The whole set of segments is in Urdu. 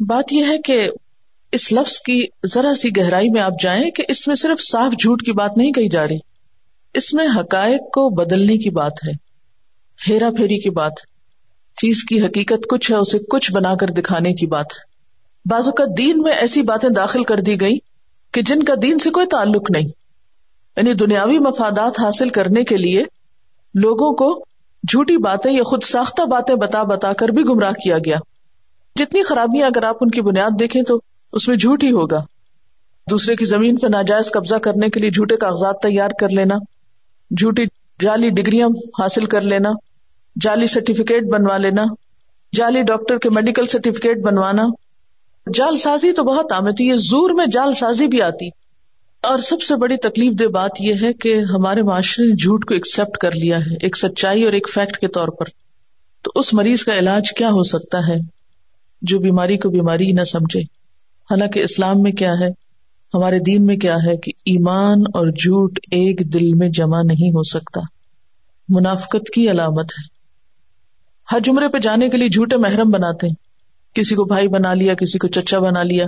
بات یہ ہے کہ اس لفظ کی ذرا سی گہرائی میں آپ جائیں کہ اس میں صرف صاف جھوٹ کی بات نہیں کہی جا رہی۔ اس میں حقائق کو بدلنے کی بات ہے، ہیرا پھیری کی بات۔ چیز کی حقیقت کچھ ہے، اسے کچھ بنا کر دکھانے کی بات۔ ہے بازو کا دین میں ایسی باتیں داخل کر دی گئی کہ جن کا دین سے کوئی تعلق نہیں۔ یعنی دنیاوی مفادات حاصل کرنے کے لیے لوگوں کو جھوٹی باتیں یا خود ساختہ باتیں بتا بتا کر بھی گمراہ کیا گیا۔ جتنی خرابیاں اگر آپ ان کی بنیاد دیکھیں تو اس میں جھوٹ ہی ہوگا۔ دوسرے کی زمین پہ ناجائز قبضہ کرنے کے لیے جھوٹے کاغذات تیار کر لینا، جھوٹی جعلی ڈگریاں حاصل کر لینا، جعلی سرٹیفکیٹ بنوا لینا، جعلی ڈاکٹر کے میڈیکل سرٹیفکیٹ بنوانا۔ جال سازی تو بہت آمتی ہے زور میں جال سازی بھی آتی۔ اور سب سے بڑی تکلیف دہ بات یہ ہے کہ ہمارے معاشرے نے جھوٹ کو ایکسپٹ کر لیا ہے، ایک سچائی اور ایک فیکٹ کے طور پر۔ تو اس مریض کا علاج کیا ہو سکتا ہے؟ جو بیماری کو بیماری نہ سمجھے۔ حالانکہ اسلام میں کیا ہے؟ ہمارے دین میں کیا ہے کہ ایمان اور جھوٹ ایک دل میں جمع نہیں ہو سکتا۔ منافقت کی علامت ہے۔ ہر جمرے پہ جانے کے لیے جھوٹے محرم بناتے ہیں۔ کسی کو بھائی بنا لیا، کسی کو چچا بنا لیا،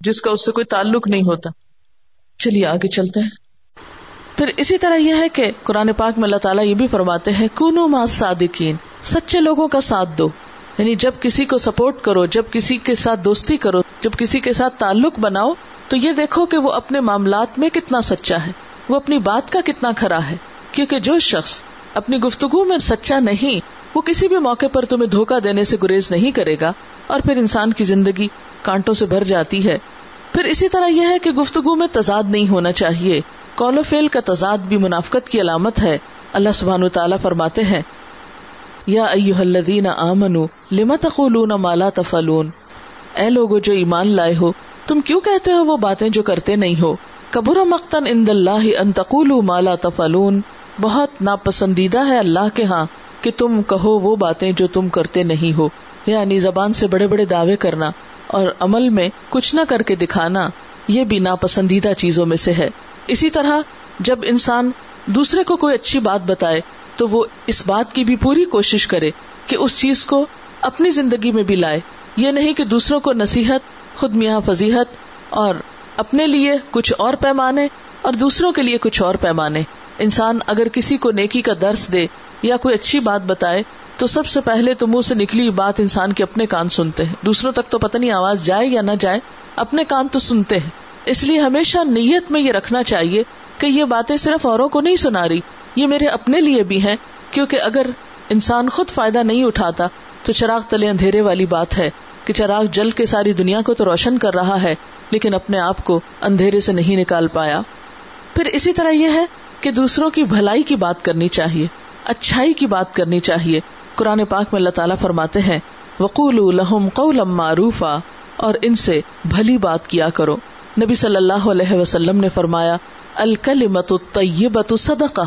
جس کا اس سے کوئی تعلق نہیں ہوتا۔ چلیے آگے چلتے ہیں۔ پھر اسی طرح یہ ہے کہ قرآن پاک میں اللہ تعالیٰ یہ بھی فرماتے ہیں، کونو ما صادقین سچے لوگوں کا ساتھ دو۔ یعنی جب کسی کو سپورٹ کرو، جب کسی کے ساتھ دوستی کرو، جب کسی کے ساتھ تعلق بناؤ، تو یہ دیکھو کہ وہ اپنے معاملات میں کتنا سچا ہے۔ وہ اپنی بات کا کتنا کھرا ہے۔ کیونکہ جو شخص اپنی گفتگو میں سچا نہیں، وہ کسی بھی موقع پر تمہیں دھوکا دینے سے گریز نہیں کرے گا اور پھر انسان کی زندگی کانٹوں سے بھر جاتی ہے۔ پھر اسی طرح یہ ہے کہ گفتگو میں تضاد نہیں ہونا چاہیے۔ کال و فیل کا تضاد بھی منافقت کی علامت ہے۔ اللہ سبحان تعالیٰ فرماتے ہیں یا الذین آمنوا لم تقولون ما لا تفعلون؟ اے لوگو جو ایمان لائے ہو، تم کیوں کہتے ہو وہ باتیں جو کرتے نہیں ہو؟ کبر مقتن ان اللہ ان تقولوا ما لا تفعلون؟ بہت ناپسندیدہ ہے اللہ کے ہاں کہ تم کہو وہ باتیں جو تم کرتے نہیں ہو یعنی زبان سے بڑے بڑے دعوے کرنا اور عمل میں کچھ نہ کر کے دکھانا، یہ بھی ناپسندیدہ چیزوں میں سے ہے۔ اسی طرح جب انسان دوسرے کو کوئی اچھی بات بتائے تو وہ اس بات کی بھی پوری کوشش کرے کہ اس چیز کو اپنی زندگی میں بھی لائے۔ یہ نہیں کہ دوسروں کو نصیحت، خود میاں فضیحت اور اپنے لیے کچھ اور پیمانے اور دوسروں کے لیے کچھ اور پیمانے۔ انسان اگر کسی کو نیکی کا درس دے یا کوئی اچھی بات بتائے، تو سب سے پہلے تو منہ سے نکلی بات انسان کے اپنے کان سنتے ہیں۔ دوسروں تک تو پتہ نہیں آواز جائے یا نہ جائے، اپنے کان تو سنتے ہیں۔ اس لیے ہمیشہ نیت میں یہ رکھنا چاہیے کہ یہ باتیں صرف اوروں کو نہیں سنا رہی یہ میرے اپنے لیے بھی ہیں، کیونکہ اگر انسان خود فائدہ نہیں اٹھاتا، تو چراغ تلے اندھیرے والی بات ہے کہ چراغ جل کے ساری دنیا کو تو روشن کر رہا ہے، لیکن اپنے آپ کو اندھیرے سے نہیں نکال پایا۔ پھر اسی طرح یہ ہے کہ دوسروں کی بھلائی کی بات کرنی چاہیے، اچھائی کی بات کرنی چاہیے۔ قرآن پاک میں اللہ تعالیٰ فرماتے ہیں وقول الحم قول معروفا، اور ان سے بھلی بات کیا کرو۔ نبی صلی اللہ علیہ وسلم نے فرمایا الکلمت الطیبت صدقہ۔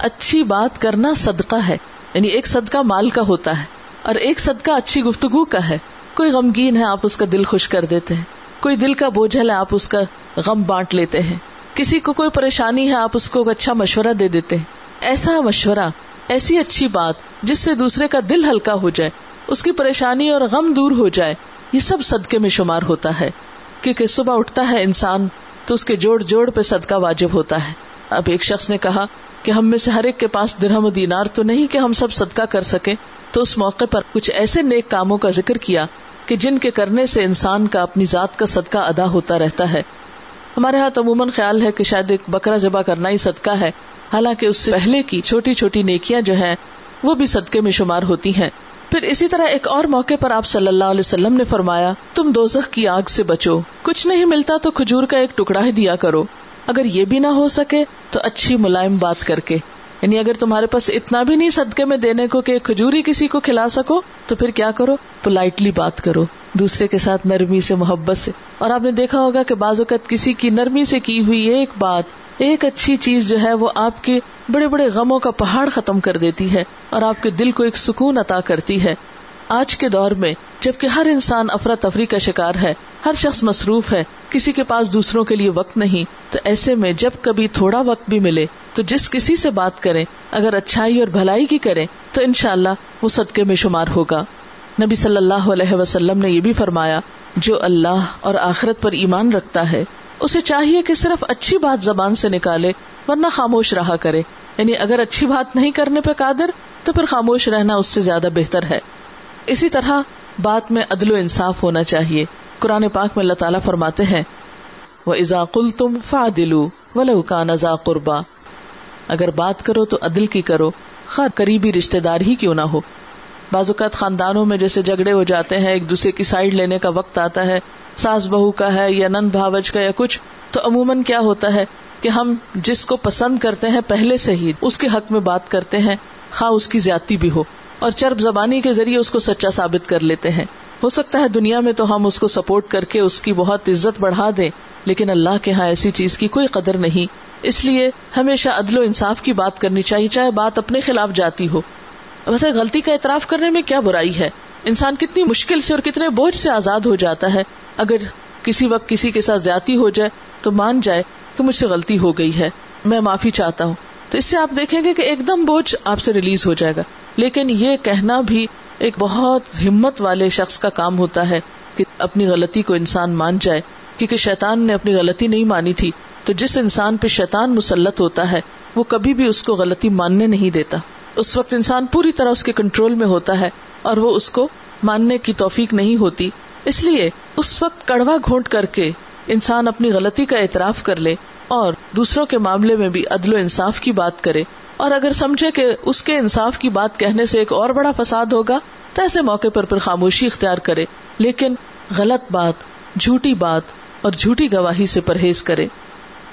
اچھی بات کرنا صدقہ ہے یعنی ایک صدقہ مال کا ہوتا ہے اور ایک صدقہ اچھی گفتگو کا ہے۔ کوئی غمگین ہے، آپ اس کا دل خوش کر دیتے ہیں۔ کوئی دل کا بوجھل ہے، آپ اس کا غم بانٹ لیتے ہیں۔ کسی کو کوئی پریشانی ہے، آپ اس کو اچھا مشورہ دے دیتے ہیں۔ ایسا مشورہ، ایسی اچھی بات جس سے دوسرے کا دل ہلکا ہو جائے، اس کی پریشانی اور غم دور ہو جائے، یہ سب صدقے میں شمار ہوتا ہے۔ کیونکہ صبح اٹھتا ہے انسان تو اس کے جوڑ جوڑ پہ صدقہ واجب ہوتا ہے۔ اب ایک شخص نے کہا کہ ہم میں سے ہر ایک کے پاس درہم و دینار تو نہیں کہ ہم سب صدقہ کر سکے تو اس موقع پر کچھ ایسے نیک کاموں کا ذکر کیا کہ جن کے کرنے سے انسان کا اپنی ذات کا صدقہ ادا ہوتا رہتا ہے۔ ہمارے ہاتھ عموماً خیال ہے کہ شاید ایک بکرا ذبح کرنا ہی صدقہ ہے۔ حالانکہ اس سے پہلے کی چھوٹی چھوٹی نیکیاں جو ہیں، وہ بھی صدقے میں شمار ہوتی ہیں۔ پھر اسی طرح ایک اور موقع پر آپ صلی اللہ علیہ وسلم نے فرمایا، تم دوزخ کی آگ سے بچو۔ کچھ نہیں ملتا تو کھجور کا ایک ٹکڑا ہی دیا کرو۔ اگر یہ بھی نہ ہو سکے تو اچھی ملائم بات کر کے۔ یعنی اگر تمہارے پاس اتنا بھی نہیں صدقے میں دینے کو کہ کھجوری کسی کو کھلا سکو، تو پھر کیا کرو؟ پولائٹلی بات کرو۔ دوسرے کے ساتھ نرمی سے، محبت سے۔ اور آپ نے دیکھا ہوگا کہ بعض اوقات کسی کی نرمی سے کی ہوئی ایک بات، ایک اچھی چیز جو ہے وہ آپ کے بڑے بڑے غموں کا پہاڑ ختم کر دیتی ہے اور آپ کے دل کو ایک سکون عطا کرتی ہے۔ آج کے دور میں، جبکہ ہر انسان افراتفری کا شکار ہے، ہر شخص مصروف ہے کسی کے پاس دوسروں کے لیے وقت نہیں، تو ایسے میں جب کبھی تھوڑا وقت بھی ملے، تو جس کسی سے بات کریں، اگر اچھائی اور بھلائی کی کریں، تو انشاءاللہ وہ صدقے میں شمار ہوگا۔ نبی صلی اللہ علیہ وسلم نے یہ بھی فرمایا، جو اللہ اور آخرت پر ایمان رکھتا ہے، اسے چاہیے کہ صرف اچھی بات زبان سے نکالے، ورنہ خاموش رہا کرے۔ یعنی اگر اچھی بات نہیں کرنے پہ قادر، تو پھر خاموش رہنا اس سے زیادہ بہتر ہے۔ اسی طرح بات میں عدل و انصاف ہونا چاہیے۔ قرآن پاک میں اللہ تعالیٰ فرماتے ہیں وہ ازا کل تم فا دلو و ازا قربا اگر بات کرو تو عدل کی کرو خا قریبی رشتے دار ہی کیوں نہ ہو۔ بعض اوقات خاندانوں میں جیسے جھگڑے ہو جاتے ہیں، ایک دوسرے کی سائڈ لینے کا وقت آتا ہے، ساس بہو کا ہے یا نند بھاوج کا یا کچھ، تو عموماً کیا ہوتا ہے کہ ہم جس کو پسند کرتے ہیں پہلے سے ہی اس کے حق میں بات کرتے ہیں، خواہ اس کی زیادتی بھی ہو۔ اور چرب زبانی کے ذریعے اس کو سچا ثابت کر لیتے ہیں۔ ہو سکتا ہے دنیا میں تو ہم اس کو سپورٹ کر کے اس کی بہت عزت بڑھا دیں، لیکن اللہ کے ہاں ایسی چیز کی کوئی قدر نہیں۔ اس لیے ہمیشہ عدل و انصاف کی بات کرنی چاہیے، چاہے بات اپنے خلاف جاتی ہو۔ ویسے غلطی کا اعتراف کرنے میں کیا برائی ہے؟ انسان کتنی مشکل سے اور کتنے بوجھ سے آزاد ہو جاتا ہے۔ اگر کسی وقت کسی کے ساتھ زیادتی ہو جائے تو مان جائے کہ مجھ سے غلطی ہو گئی ہے، میں معافی چاہتا ہوں۔ تو اس سے آپ دیکھیں گے کہ ایک دم بوجھ آپ سے ریلیز ہو جائے گا۔ لیکن یہ کہنا بھی ایک بہت ہمت والے شخص کا کام ہوتا ہے کہ اپنی غلطی کو انسان مان جائے، کیونکہ شیطان نے اپنی غلطی نہیں مانی تھی۔ تو جس انسان پہ شیطان مسلط ہوتا ہے، وہ کبھی بھی اس کو غلطی ماننے نہیں دیتا۔ اس وقت انسان پوری طرح اس کے کنٹرول میں ہوتا ہے اور وہ اس کو ماننے کی توفیق نہیں ہوتی۔ اس لیے اس وقت کڑوا گھونٹ کر کے انسان اپنی غلطی کا اعتراف کر لے اور دوسروں کے معاملے میں بھی عدل و انصاف کی بات کرے۔ اور اگر سمجھے کہ اس کے انصاف کی بات کہنے سے ایک اور بڑا فساد ہوگا، تو ایسے موقع پر پھر خاموشی اختیار کرے، لیکن غلط بات، جھوٹی بات اور جھوٹی گواہی سے پرہیز کرے۔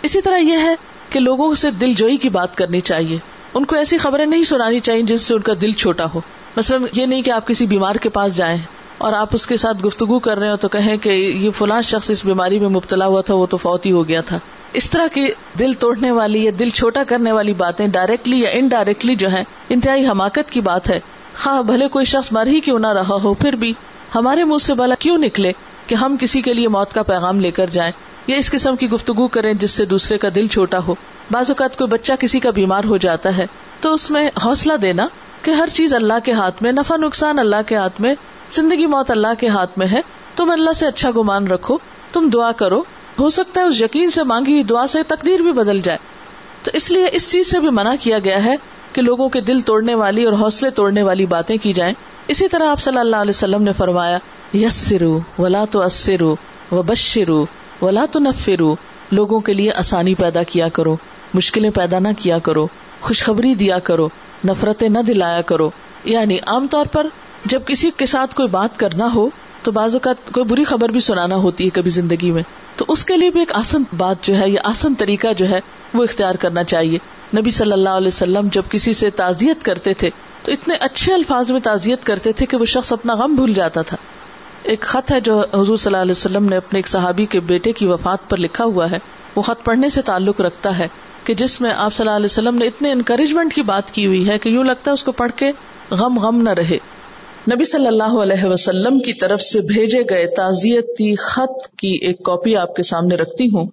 اسی طرح یہ ہے کہ لوگوں سے دل جوئی کی بات کرنی چاہیے۔ ان کو ایسی خبریں نہیں سنانی چاہیے جس سے ان کا دل چھوٹا ہو۔ مثلاً یہ نہیں کہ آپ کسی بیمار کے پاس جائیں اور آپ اس کے ساتھ گفتگو کر رہے ہو تو کہیں کہ یہ فلاں شخص اس بیماری میں مبتلا ہوا تھا، وہ تو فوتی ہو گیا تھا۔ اس طرح کی دل توڑنے والی یا دل چھوٹا کرنے والی باتیں ڈائریکٹلی یا انڈائریکٹلی جو ہے انتہائی حماقت کی بات ہے۔ خواہ بھلے کوئی شخص مر ہی کیوں نہ رہا ہو، پھر بھی ہمارے منہ سے بلا کیوں نکلے کہ ہم کسی کے لیے موت کا پیغام لے کر جائیں یا اس قسم کی گفتگو کریں جس سے دوسرے کا دل چھوٹا ہو۔ بعض اوقات کوئی بچہ کسی کا بیمار ہو جاتا ہے تو اس میں حوصلہ دینا کہ ہر چیز اللہ کے ہاتھ میں، نفع، نقصان اللہ کے ہاتھ میں، زندگی موت اللہ کے ہاتھ میں ہے، تم اللہ سے اچھا گمان رکھو، تم دعا کرو ہو سکتا ہے اس یقین سے مانگی ہوئی دعا سے تقدیر بھی بدل جائے۔ تو اس لیے اس چیز سے بھی منع کیا گیا ہے کہ لوگوں کے دل توڑنے والی اور حوصلے توڑنے والی باتیں کی جائیں۔ اسی طرح آپ صلی اللہ علیہ وسلم نے فرمایا یس سرو ولا تو اسرو و بشرو ولا تو نفرو لوگوں کے لیے آسانی پیدا کیا کرو، مشکلیں پیدا نہ کیا کرو، خوشخبری دیا کرو، نفرتیں نہ دلایا کرو۔ یعنی عام طور پر جب کسی کے ساتھ کوئی بات کرنا ہو تو بعض اوقات کوئی بری خبر بھی سنانا ہوتی ہے کبھی زندگی میں۔ تو اس کے لیے بھی ایک آسن بات جو ہے یا آسن طریقہ جو ہے وہ اختیار کرنا چاہیے۔ نبی صلی اللہ علیہ وسلم جب کسی سے تعزیت کرتے تھے، تو اتنے اچھے الفاظ میں تعزیت کرتے تھے کہ وہ شخص اپنا غم بھول جاتا تھا۔ ایک خط ہے جو حضور صلی اللہ علیہ وسلم نے اپنے ایک صحابی کے بیٹے کی وفات پر لکھا ہوا ہے۔ وہ خط پڑھنے سے تعلق رکھتا ہے کہ جس میں آپ صلی اللہ علیہ وسلم نے اتنے انکریجمنٹ کی بات کی ہوئی ہے کہ یوں لگتا ہے اس کو پڑھ کے غم غم نہ رہے۔ نبی صلی اللہ علیہ وسلم کی طرف سے بھیجے گئے تعزیتی خط کی ایک کاپی آپ کے سامنے رکھتی ہوں۔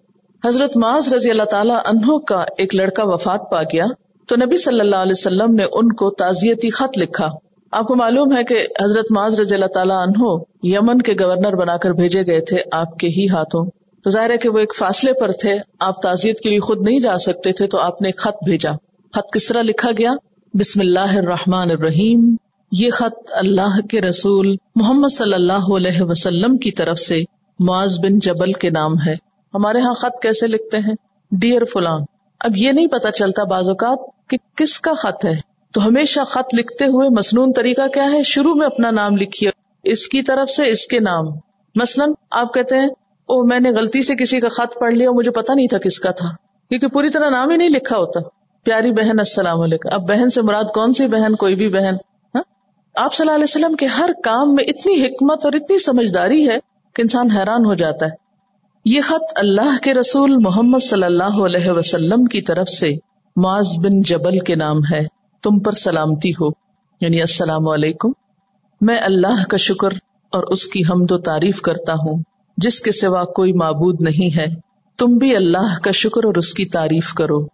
حضرت معاذ رضی اللہ تعالیٰ انہوں کا ایک لڑکا وفات پا گیا۔ تو نبی صلی اللہ علیہ وسلم نے ان کو تعزیتی خط لکھا۔ آپ کو معلوم ہے کہ حضرت معاذ رضی اللہ تعالیٰ انہوں یمن کے گورنر بنا کر بھیجے گئے تھے آپ کے ہی ہاتھوں۔ تو ظاہر ہے کہ وہ ایک فاصلے پر تھے۔ آپ تعزیت کے لیے خود نہیں جا سکتے تھے تو آپ نے ایک خط بھیجا۔ خط کس طرح لکھا گیا؟ بسم اللہ الرحمن الرحیم۔ یہ خط اللہ کے رسول محمد صلی اللہ علیہ وسلم کی طرف سے معاذ بن جبل کے نام ہے۔ ہمارے ہاں خط کیسے لکھتے ہیں؟ ڈیئر فلان، اب یہ نہیں پتا چلتا بعض اوقات کہ کس کا خط ہے۔ تو ہمیشہ خط لکھتے ہوئے مصنون طریقہ کیا ہے؟ شروع میں اپنا نام لکھیے۔ اس کی طرف سے اس کے نام۔ مثلاً آپ کہتے ہیں او میں نے غلطی سے کسی کا خط پڑھ لیا، مجھے پتا نہیں تھا کس کا تھا۔ کیونکہ پوری طرح نام ہی نہیں لکھا ہوتا۔ پیاری بہن، السلام علیکم۔ اب بہن سے مراد کون سی بہن؟ کوئی بھی بہن۔ آپ صلی اللہ علیہ وسلم کے ہر کام میں اتنی حکمت اور اتنی سمجھداری ہے کہ انسان حیران ہو جاتا ہے۔ یہ خط اللہ کے رسول محمد صلی اللہ علیہ وسلم کی طرف سے معاذ بن جبل کے نام ہے۔ تم پر سلامتی ہو۔ یعنی السلام علیکم۔ میں اللہ کا شکر اور اس کی حمد و تعریف کرتا ہوں، جس کے سوا کوئی معبود نہیں ہے۔ تم بھی اللہ کا شکر اور اس کی تعریف کرو۔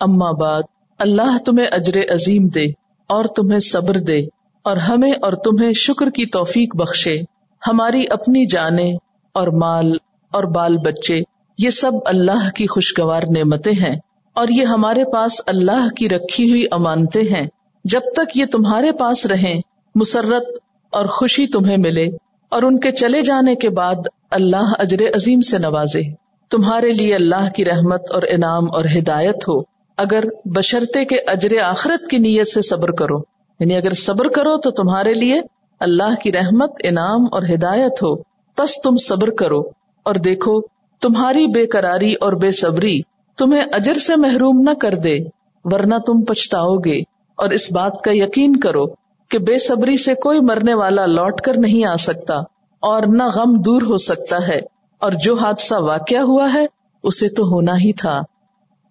اما بعد، اللہ تمہیں اجر عظیم دے اور تمہیں صبر دے۔ اور ہمیں اور تمہیں شکر کی توفیق بخشے۔ ہماری اپنی جانیں اور مال اور بال بچے، یہ سب اللہ کی خوشگوار نعمتیں ہیں۔ اور یہ ہمارے پاس اللہ کی رکھی ہوئی امانتے ہیں۔ جب تک یہ تمہارے پاس رہیں، مسرت اور خوشی تمہیں ملے۔ اور ان کے چلے جانے کے بعد اللہ اجر عظیم سے نوازے۔ تمہارے لیے اللہ کی رحمت اور انعام اور ہدایت ہو۔ اگر بشرتے کے اجر آخرت کی نیت سے صبر کرو۔ یعنی اگر صبر کرو تو تمہارے لیے اللہ کی رحمت، انعام اور ہدایت ہو۔ بس تم صبر کرو اور دیکھو، تمہاری بے قراری اور بے صبری تمہیں اجر سے محروم نہ کر دے، ورنہ تم پچھتاؤ گے۔ اور اس بات کا یقین کرو کہ بے صبری سے کوئی مرنے والا لوٹ کر نہیں آ سکتا اور نہ غم دور ہو سکتا ہے۔ اور جو حادثہ واقع ہوا ہے، اسے تو ہونا ہی تھا۔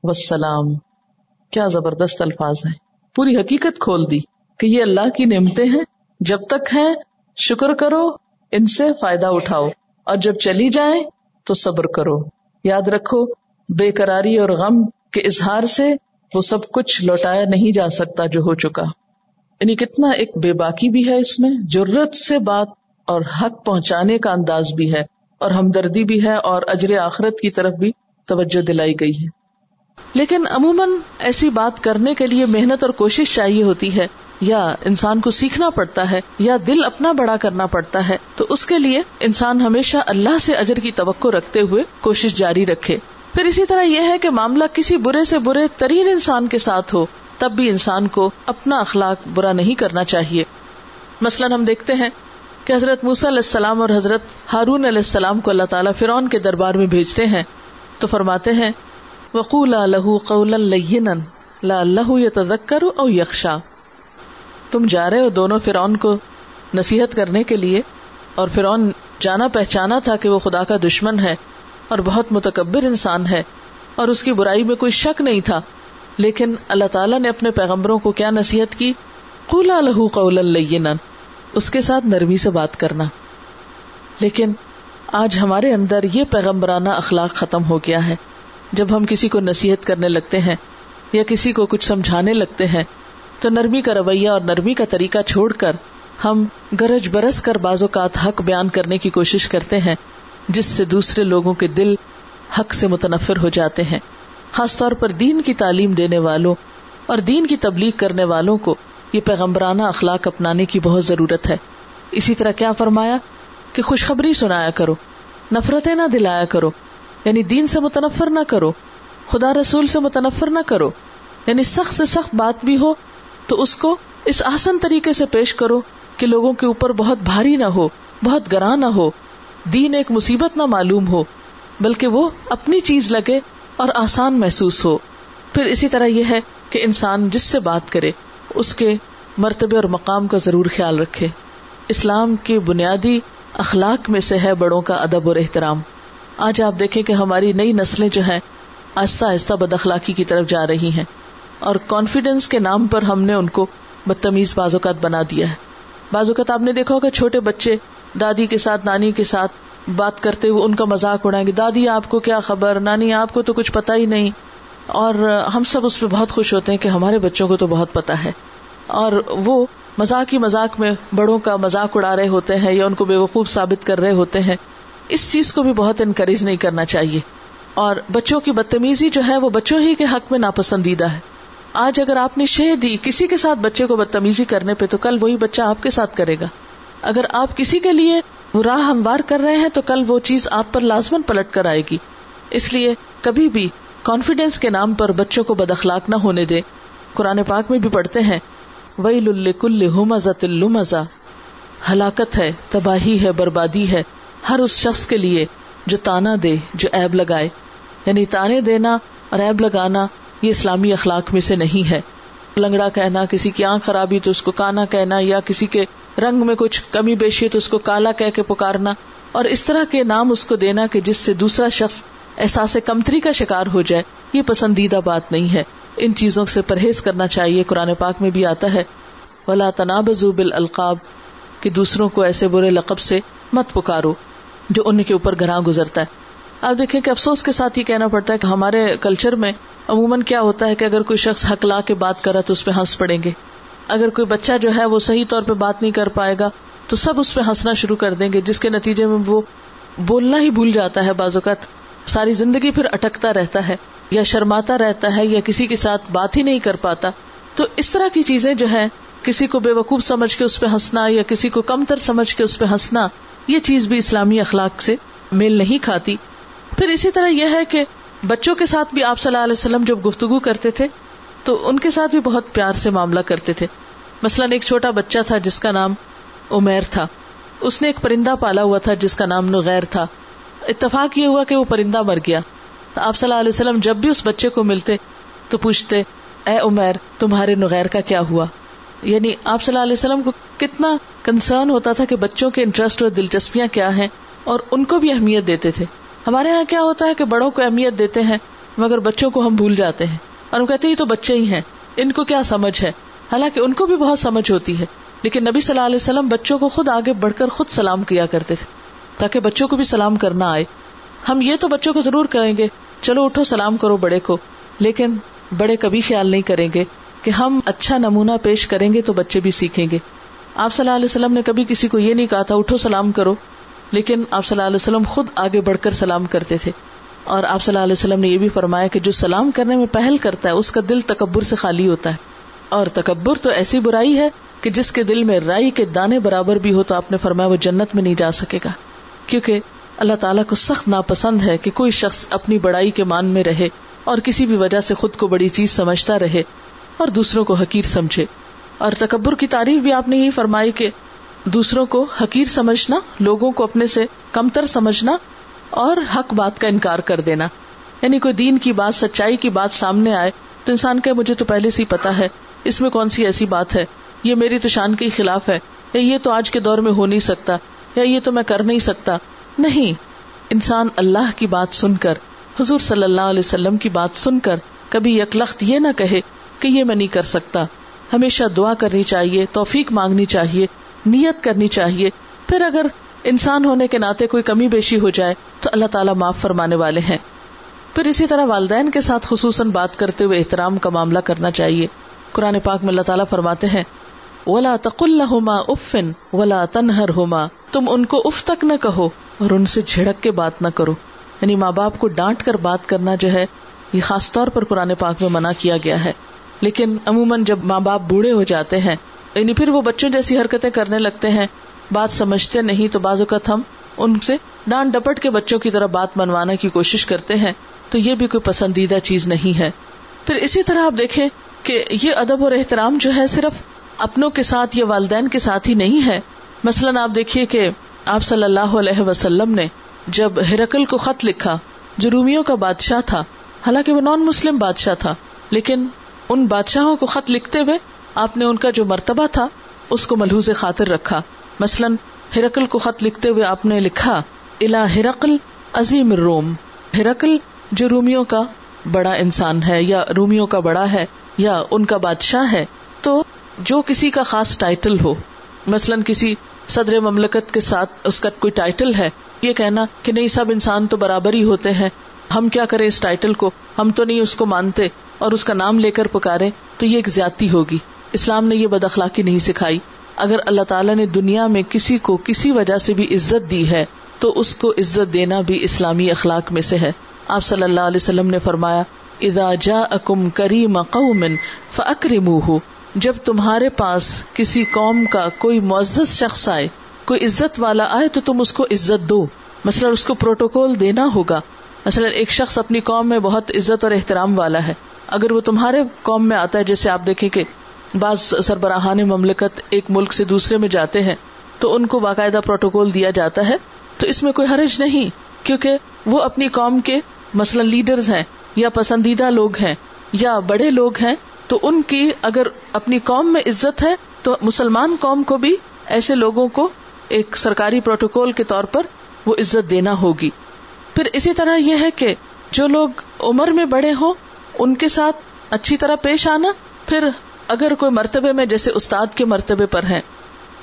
وسلام کیا زبردست الفاظ ہیں۔ پوری حقیقت کھول دی۔ کہ یہ اللہ کی نعمتیں ہیں، جب تک ہیں، شکر کرو، ان سے فائدہ اٹھاؤ۔ اور جب چلی جائیں، تو صبر کرو۔ یاد رکھو، بے قراری اور غم کے اظہار سے وہ سب کچھ لوٹایا نہیں جا سکتا جو ہو چکا۔ یعنی کتنا ایک بے باکی بھی ہے اس میں ضرورت سے بات اور حق پہنچانے کا انداز بھی ہے، اور ہمدردی بھی ہے، اور اجر آخرت کی طرف بھی توجہ دلائی گئی ہے۔ لیکن عموماً ایسی بات کرنے کے لیے محنت اور کوشش چاہیے ہوتی ہے۔ یا انسان کو سیکھنا پڑتا ہے یا دل اپنا بڑا کرنا پڑتا ہے، تو اس کے لیے انسان ہمیشہ اللہ سے اجر کی توقع رکھتے ہوئے کوشش جاری رکھے۔ پھر اسی طرح یہ ہے کہ معاملہ کسی برے سے برے ترین انسان کے ساتھ ہو، تب بھی انسان کو اپنا اخلاق برا نہیں کرنا چاہیے۔ مثلاً ہم دیکھتے ہیں کہ حضرت موسی علیہ السلام اور حضرت ہارون علیہ السلام کو اللہ تعالیٰ فرعون کے دربار میں بھیجتے ہیں۔ تو فرماتے ہیں وقول لہو قول لا اللہ تذکر او یکشا تم جا رہے ہو دونوں فرعون کو نصیحت کرنے کے لیے، اور فرعون جانا پہچانا تھا کہ وہ خدا کا دشمن ہے، اور بہت متکبر انسان ہے، اور اس کی برائی میں کوئی شک نہیں تھا۔ لیکن اللہ تعالیٰ نے اپنے پیغمبروں کو کیا نصیحت کی؟ قولا لہو قول اس کے ساتھ نرمی سے بات کرنا۔ لیکن آج ہمارے اندر یہ پیغمبرانہ اخلاق ختم ہو گیا ہے۔ جب ہم کسی کو نصیحت کرنے لگتے ہیں یا کسی کو کچھ سمجھانے لگتے ہیں تو نرمی کا رویہ اور نرمی کا طریقہ چھوڑ کر ہم گرج برس کر بعض اوقات حق بیان کرنے کی کوشش کرتے ہیں، جس سے دوسرے لوگوں کے دل حق سے متنفر ہو جاتے ہیں۔ خاص طور پر دین کی تعلیم دینے والوں اور دین کی تبلیغ کرنے والوں کو یہ پیغمبرانہ اخلاق اپنانے کی بہت ضرورت ہے۔ اسی طرح کیا فرمایا کہ خوشخبری سنایا کرو، نفرتیں نہ دلایا کرو یعنی دین سے متنفر نہ کرو، خدا رسول سے متنفر نہ کرو یعنی سخت سے سخت بات بھی ہو تو اس کو اس آسن طریقے سے پیش کرو کہ لوگوں کے اوپر بہت بھاری نہ ہو، بہت گراں نہ ہو، دین ایک مصیبت نہ معلوم ہو، بلکہ وہ اپنی چیز لگے اور آسان محسوس ہو۔ پھر اسی طرح یہ ہے کہ انسان جس سے بات کرے، اس کے مرتبے اور مقام کا ضرور خیال رکھے۔ اسلام کے بنیادی اخلاق میں سے ہے بڑوں کا ادب اور احترام۔ آج آپ دیکھیں کہ ہماری نئی نسلیں جو ہیں آہستہ آہستہ بد اخلاقی کی طرف جا رہی ہیں۔ اور کانفیڈینس کے نام پر ہم نے ان کو بدتمیز بعض اوقات بنا دیا ہے۔ بعض اوقات آپ نے دیکھا ہوگا چھوٹے بچے دادی کے ساتھ، نانی کے ساتھ بات کرتے ہوئے ان کا مذاق اڑائیں گے۔ دادی، آپ کو کیا خبر؟ نانی، آپ کو تو کچھ پتا ہی نہیں۔ اور ہم سب اس پہ بہت خوش ہوتے ہیں کہ ہمارے بچوں کو تو بہت پتا ہے۔ اور وہ مزاق ہی مذاق میں بڑوں کا مذاق اڑا رہے ہوتے ہیں یا ان کو بے وقوف ثابت کر رہے ہوتے ہیں۔ اس چیز کو بھی بہت انکریج نہیں کرنا چاہیے۔ اور بچوں کی بدتمیزی جو ہے وہ بچوں ہی کے حق میں ناپسندیدہ ہے۔ آج اگر آپ نے شہ دی کسی کے ساتھ بچے کو بدتمیزی کرنے پہ تو کل وہی بچہ آپ کے ساتھ کرے گا۔ اگر آپ کسی کے لیے راہ ہموار کر رہے ہیں تو کل وہ چیز آپ پر لازمن پلٹ کر آئے گی۔ اس لیے کبھی بھی کانفیڈینس کے نام پر بچوں کو بد اخلاق نہ ہونے دے۔ قرآن پاک میں بھی پڑھتے ہیں وہی لل کل مزہ مزہ ہلاکت ہے، تباہی ہے، بربادی ہے۔ ہر اس شخص کے لیے جو تانا دے، جو ایب لگائے۔ یعنی تانے دینا اور ایب لگانا یہ اسلامی اخلاق میں سے نہیں ہے۔ لنگڑا کہنا، کسی کی آنکھ خرابی تو اس کو کانا کہنا، یا کسی کے رنگ میں کچھ کمی بیشی تو اس کو کالا کہہ کے پکارنا۔ اور اس طرح کے نام اس کو دینا کہ جس سے دوسرا شخص احساس کمتری کا شکار ہو جائے، یہ پسندیدہ بات نہیں ہے۔ ان چیزوں سے پرہیز کرنا چاہیے، قرآن پاک میں بھی آتا ہے۔ ولا تناب بال القاب کہ دوسروں کو ایسے برے لقب سے مت پکارو، جو ان کے اوپر گراں گزرتا ہے۔ آپ دیکھیں کہ افسوس کے ساتھ یہ کہنا پڑتا ہے کہ ہمارے کلچر میں عموماً کیا ہوتا ہے کہ اگر کوئی شخص لا کے بات کرا تو اس پہ ہنس پڑیں گے۔ اگر کوئی بچہ جو ہے وہ صحیح طور پہ بات نہیں کر پائے گا تو سب اس پہ ہنسنا شروع کر دیں گے، جس کے نتیجے میں وہ بولنا ہی بھول جاتا ہے بعض اوقات۔ ساری زندگی پھر اٹکتا رہتا ہے یا شرماتا رہتا ہے یا کسی کے ساتھ بات ہی نہیں کر پاتا۔ تو اس طرح کی چیزیں جو ہے کسی کو بے وقوف سمجھ کے اس پہ ہنسنا یا کسی کو کم تر سمجھ کے اس پہ ہنسنا، یہ چیز بھی اسلامی اخلاق سے میل نہیں کھاتی۔ پھر اسی طرح یہ ہے کہ بچوں کے ساتھ بھی آپ صلی اللہ علیہ وسلم جب گفتگو کرتے تھے، تو ان کے ساتھ بھی بہت پیار سے معاملہ کرتے تھے۔ مثلاً ایک چھوٹا بچہ تھا جس کا نام امیر تھا۔ اس نے ایک پرندہ پالا ہوا تھا جس کا نام نغیر تھا۔ اتفاق یہ ہوا کہ وہ پرندہ مر گیا۔ تو آپ صلی اللہ علیہ وسلم جب بھی اس بچے کو ملتے تو پوچھتے، اے عمیر، تمہارے نغیر کا کیا ہوا؟ یعنی آپ صلی اللہ علیہ وسلم کو کتنا کنسرن ہوتا تھا کہ بچوں کے انٹرسٹ اور دلچسپیاں کیا ہیں اور ان کو بھی اہمیت دیتے تھے۔ ہمارے یہاں کیا ہوتا ہے کہ بڑوں کو اہمیت دیتے ہیں، مگر بچوں کو ہم بھول جاتے ہیں۔ اور ہم کہتے ہیں تو بچے ہی ہیں، ان کو کیا سمجھ ہے؟ حالانکہ ان کو بھی بہت سمجھ ہوتی ہے۔ لیکن نبی صلی اللہ علیہ وسلم بچوں کو خود آگے بڑھ کر خود سلام کیا کرتے تھے، تاکہ بچوں کو بھی سلام کرنا آئے۔ ہم یہ تو بچوں کو ضرور کریں گے، چلو اٹھو سلام کرو بڑے کو، لیکن بڑے کبھی خیال نہیں کریں گے کہ ہم اچھا نمونہ پیش کریں گے تو بچے بھی سیکھیں گے۔ آپ صلی اللہ علیہ وسلم نے کبھی کسی کو یہ نہیں کہا تھا، اٹھو سلام کرو۔ لیکن آپ صلی اللہ علیہ وسلم خود آگے بڑھ کر سلام کرتے تھے۔ اور آپ صلی اللہ علیہ وسلم نے یہ بھی فرمایا کہ جو سلام کرنے میں پہل کرتا ہے، اس کا دل تکبر سے خالی ہوتا ہے۔ اور تکبر تو ایسی برائی ہے کہ جس کے دل میں رائی کے دانے برابر بھی ہو تو آپ نے فرمایا وہ جنت میں نہیں جا سکے گا۔ کیونکہ اللہ تعالیٰ کو سخت ناپسند ہے کہ کوئی شخص اپنی بڑائی کے مان میں رہے اور کسی بھی وجہ سے خود کو بڑی چیز سمجھتا رہے اور دوسروں کو حقیر سمجھے۔ اور تکبر کی تعریف بھی آپ نے یہی فرمائی کہ دوسروں کو حقیر سمجھنا، لوگوں کو اپنے سے کم تر سمجھنا اور حق بات کا انکار کر دینا۔ یعنی کوئی دین کی بات، سچائی کی بات سامنے آئے تو انسان کا مجھے تو پہلے سے ہی پتا ہے، اس میں کون سی ایسی بات ہے؟ یہ میری تو شان کے خلاف ہے۔ یا یہ تو آج کے دور میں ہو نہیں سکتا، یا یہ تو میں کر نہیں سکتا۔ نہیں، انسان اللہ کی بات سن کر، حضور صلی اللہ علیہ وسلم کی بات سن کر کبھی یکلخت یہ نہ کہے کہ یہ میں نہیں کر سکتا۔ ہمیشہ دعا کرنی چاہیے، توفیق مانگنی چاہیے۔ نیت کرنی چاہیے۔ پھر اگر انسان ہونے کے ناطے کوئی کمی بیشی ہو جائے، تو اللہ تعالیٰ معاف فرمانے والے ہیں۔ پھر اسی طرح والدین کے ساتھ خصوصاً بات کرتے ہوئے احترام کا معاملہ کرنا چاہیے۔ قرآن پاک میں اللہ تعالیٰ فرماتے ہیں، ولا تق الما افن ولا تنہر ہوما تم ان کو اف تک نہ کہو اور ان سے جھڑک کے بات نہ کرو۔ یعنی ماں باپ کو ڈانٹ کر بات کرنا جو ہے، یہ خاص طور پر قرآن پاک میں منع کیا گیا ہے۔ لیکن عموماً جب ماں باپ بوڑھے ہو جاتے ہیں یعنی پھر وہ بچوں جیسی حرکتیں کرنے لگتے ہیں، بات سمجھتے نہیں تو بعض اوقات ہم ان سے ڈانٹ ڈپٹ کے بچوں کی طرح بات منوانے کی کوشش کرتے ہیں، تو یہ بھی کوئی پسندیدہ چیز نہیں ہے۔ پھر اسی طرح آپ دیکھیں کہ یہ ادب اور احترام جو ہے صرف اپنوں کے ساتھ یا والدین کے ساتھ ہی نہیں ہے۔ مثلاً آپ دیکھیے کہ آپ صلی اللہ علیہ وسلم نے جب ہرکل کو خط لکھا، جو رومیوں کا بادشاہ تھا، حالانکہ وہ نان مسلم بادشاہ تھا، لیکن ان بادشاہوں کو خط لکھتے ہوئے آپ نے ان کا جو مرتبہ تھا، اس کو ملحوظ خاطر رکھا۔ مثلاً ہرکل کو خط لکھتے ہوئے آپ نے لکھا الا ہرکل عظیم روم ہرکل جو رومیوں کا بڑا انسان ہے یا رومیوں کا بڑا ہے یا ان کا بادشاہ ہے، تو جو کسی کا خاص ٹائٹل ہو، مثلاً کسی صدر مملکت کے ساتھ اس کا کوئی ٹائٹل ہے، یہ کہنا کہ نہیں، سب انسان تو برابر ہی ہوتے ہیں۔ ہم کیا کریں اس ٹائٹل کو؟ ہم تو نہیں اس کو مانتے اور اس کا نام لے کر پکارے تو یہ ایک زیادتی ہوگی۔ اسلام نے یہ بد اخلاقی نہیں سکھائی۔ اگر اللہ تعالیٰ نے دنیا میں کسی کو کسی وجہ سے بھی عزت دی ہے، تو اس کو عزت دینا بھی اسلامی اخلاق میں سے ہے۔ آپ صلی اللہ علیہ وسلم نے فرمایا ادا جا اکم کریم قوم فکریم جب تمہارے پاس کسی قوم کا کوئی معزز شخص آئے، کوئی عزت والا آئے، تو تم اس کو عزت دو۔ مثلاً اس کو پروٹوکول دینا ہوگا۔ مثلاً ایک شخص اپنی قوم میں بہت عزت اور احترام والا ہے۔ اگر وہ تمہارے قوم میں آتا ہے، جیسے آپ دیکھیں کہ بعض سربراہان مملکت ایک ملک سے دوسرے میں جاتے ہیں، تو ان کو باقاعدہ پروٹوکول دیا جاتا ہے۔ تو اس میں کوئی حرج نہیں، کیونکہ وہ اپنی قوم کے مثلاً لیڈرز ہیں، یا پسندیدہ لوگ ہیں، یا بڑے لوگ ہیں۔ تو ان کی اگر اپنی قوم میں عزت ہے، تو مسلمان قوم کو بھی ایسے لوگوں کو ایک سرکاری پروٹوکول کے طور پر وہ عزت دینا ہوگی۔ پھر اسی طرح یہ ہے کہ جو لوگ عمر میں بڑے ہوں، ان کے ساتھ اچھی طرح پیش آنا، پھر اگر کوئی مرتبے میں جیسے استاد کے مرتبے پر ہیں،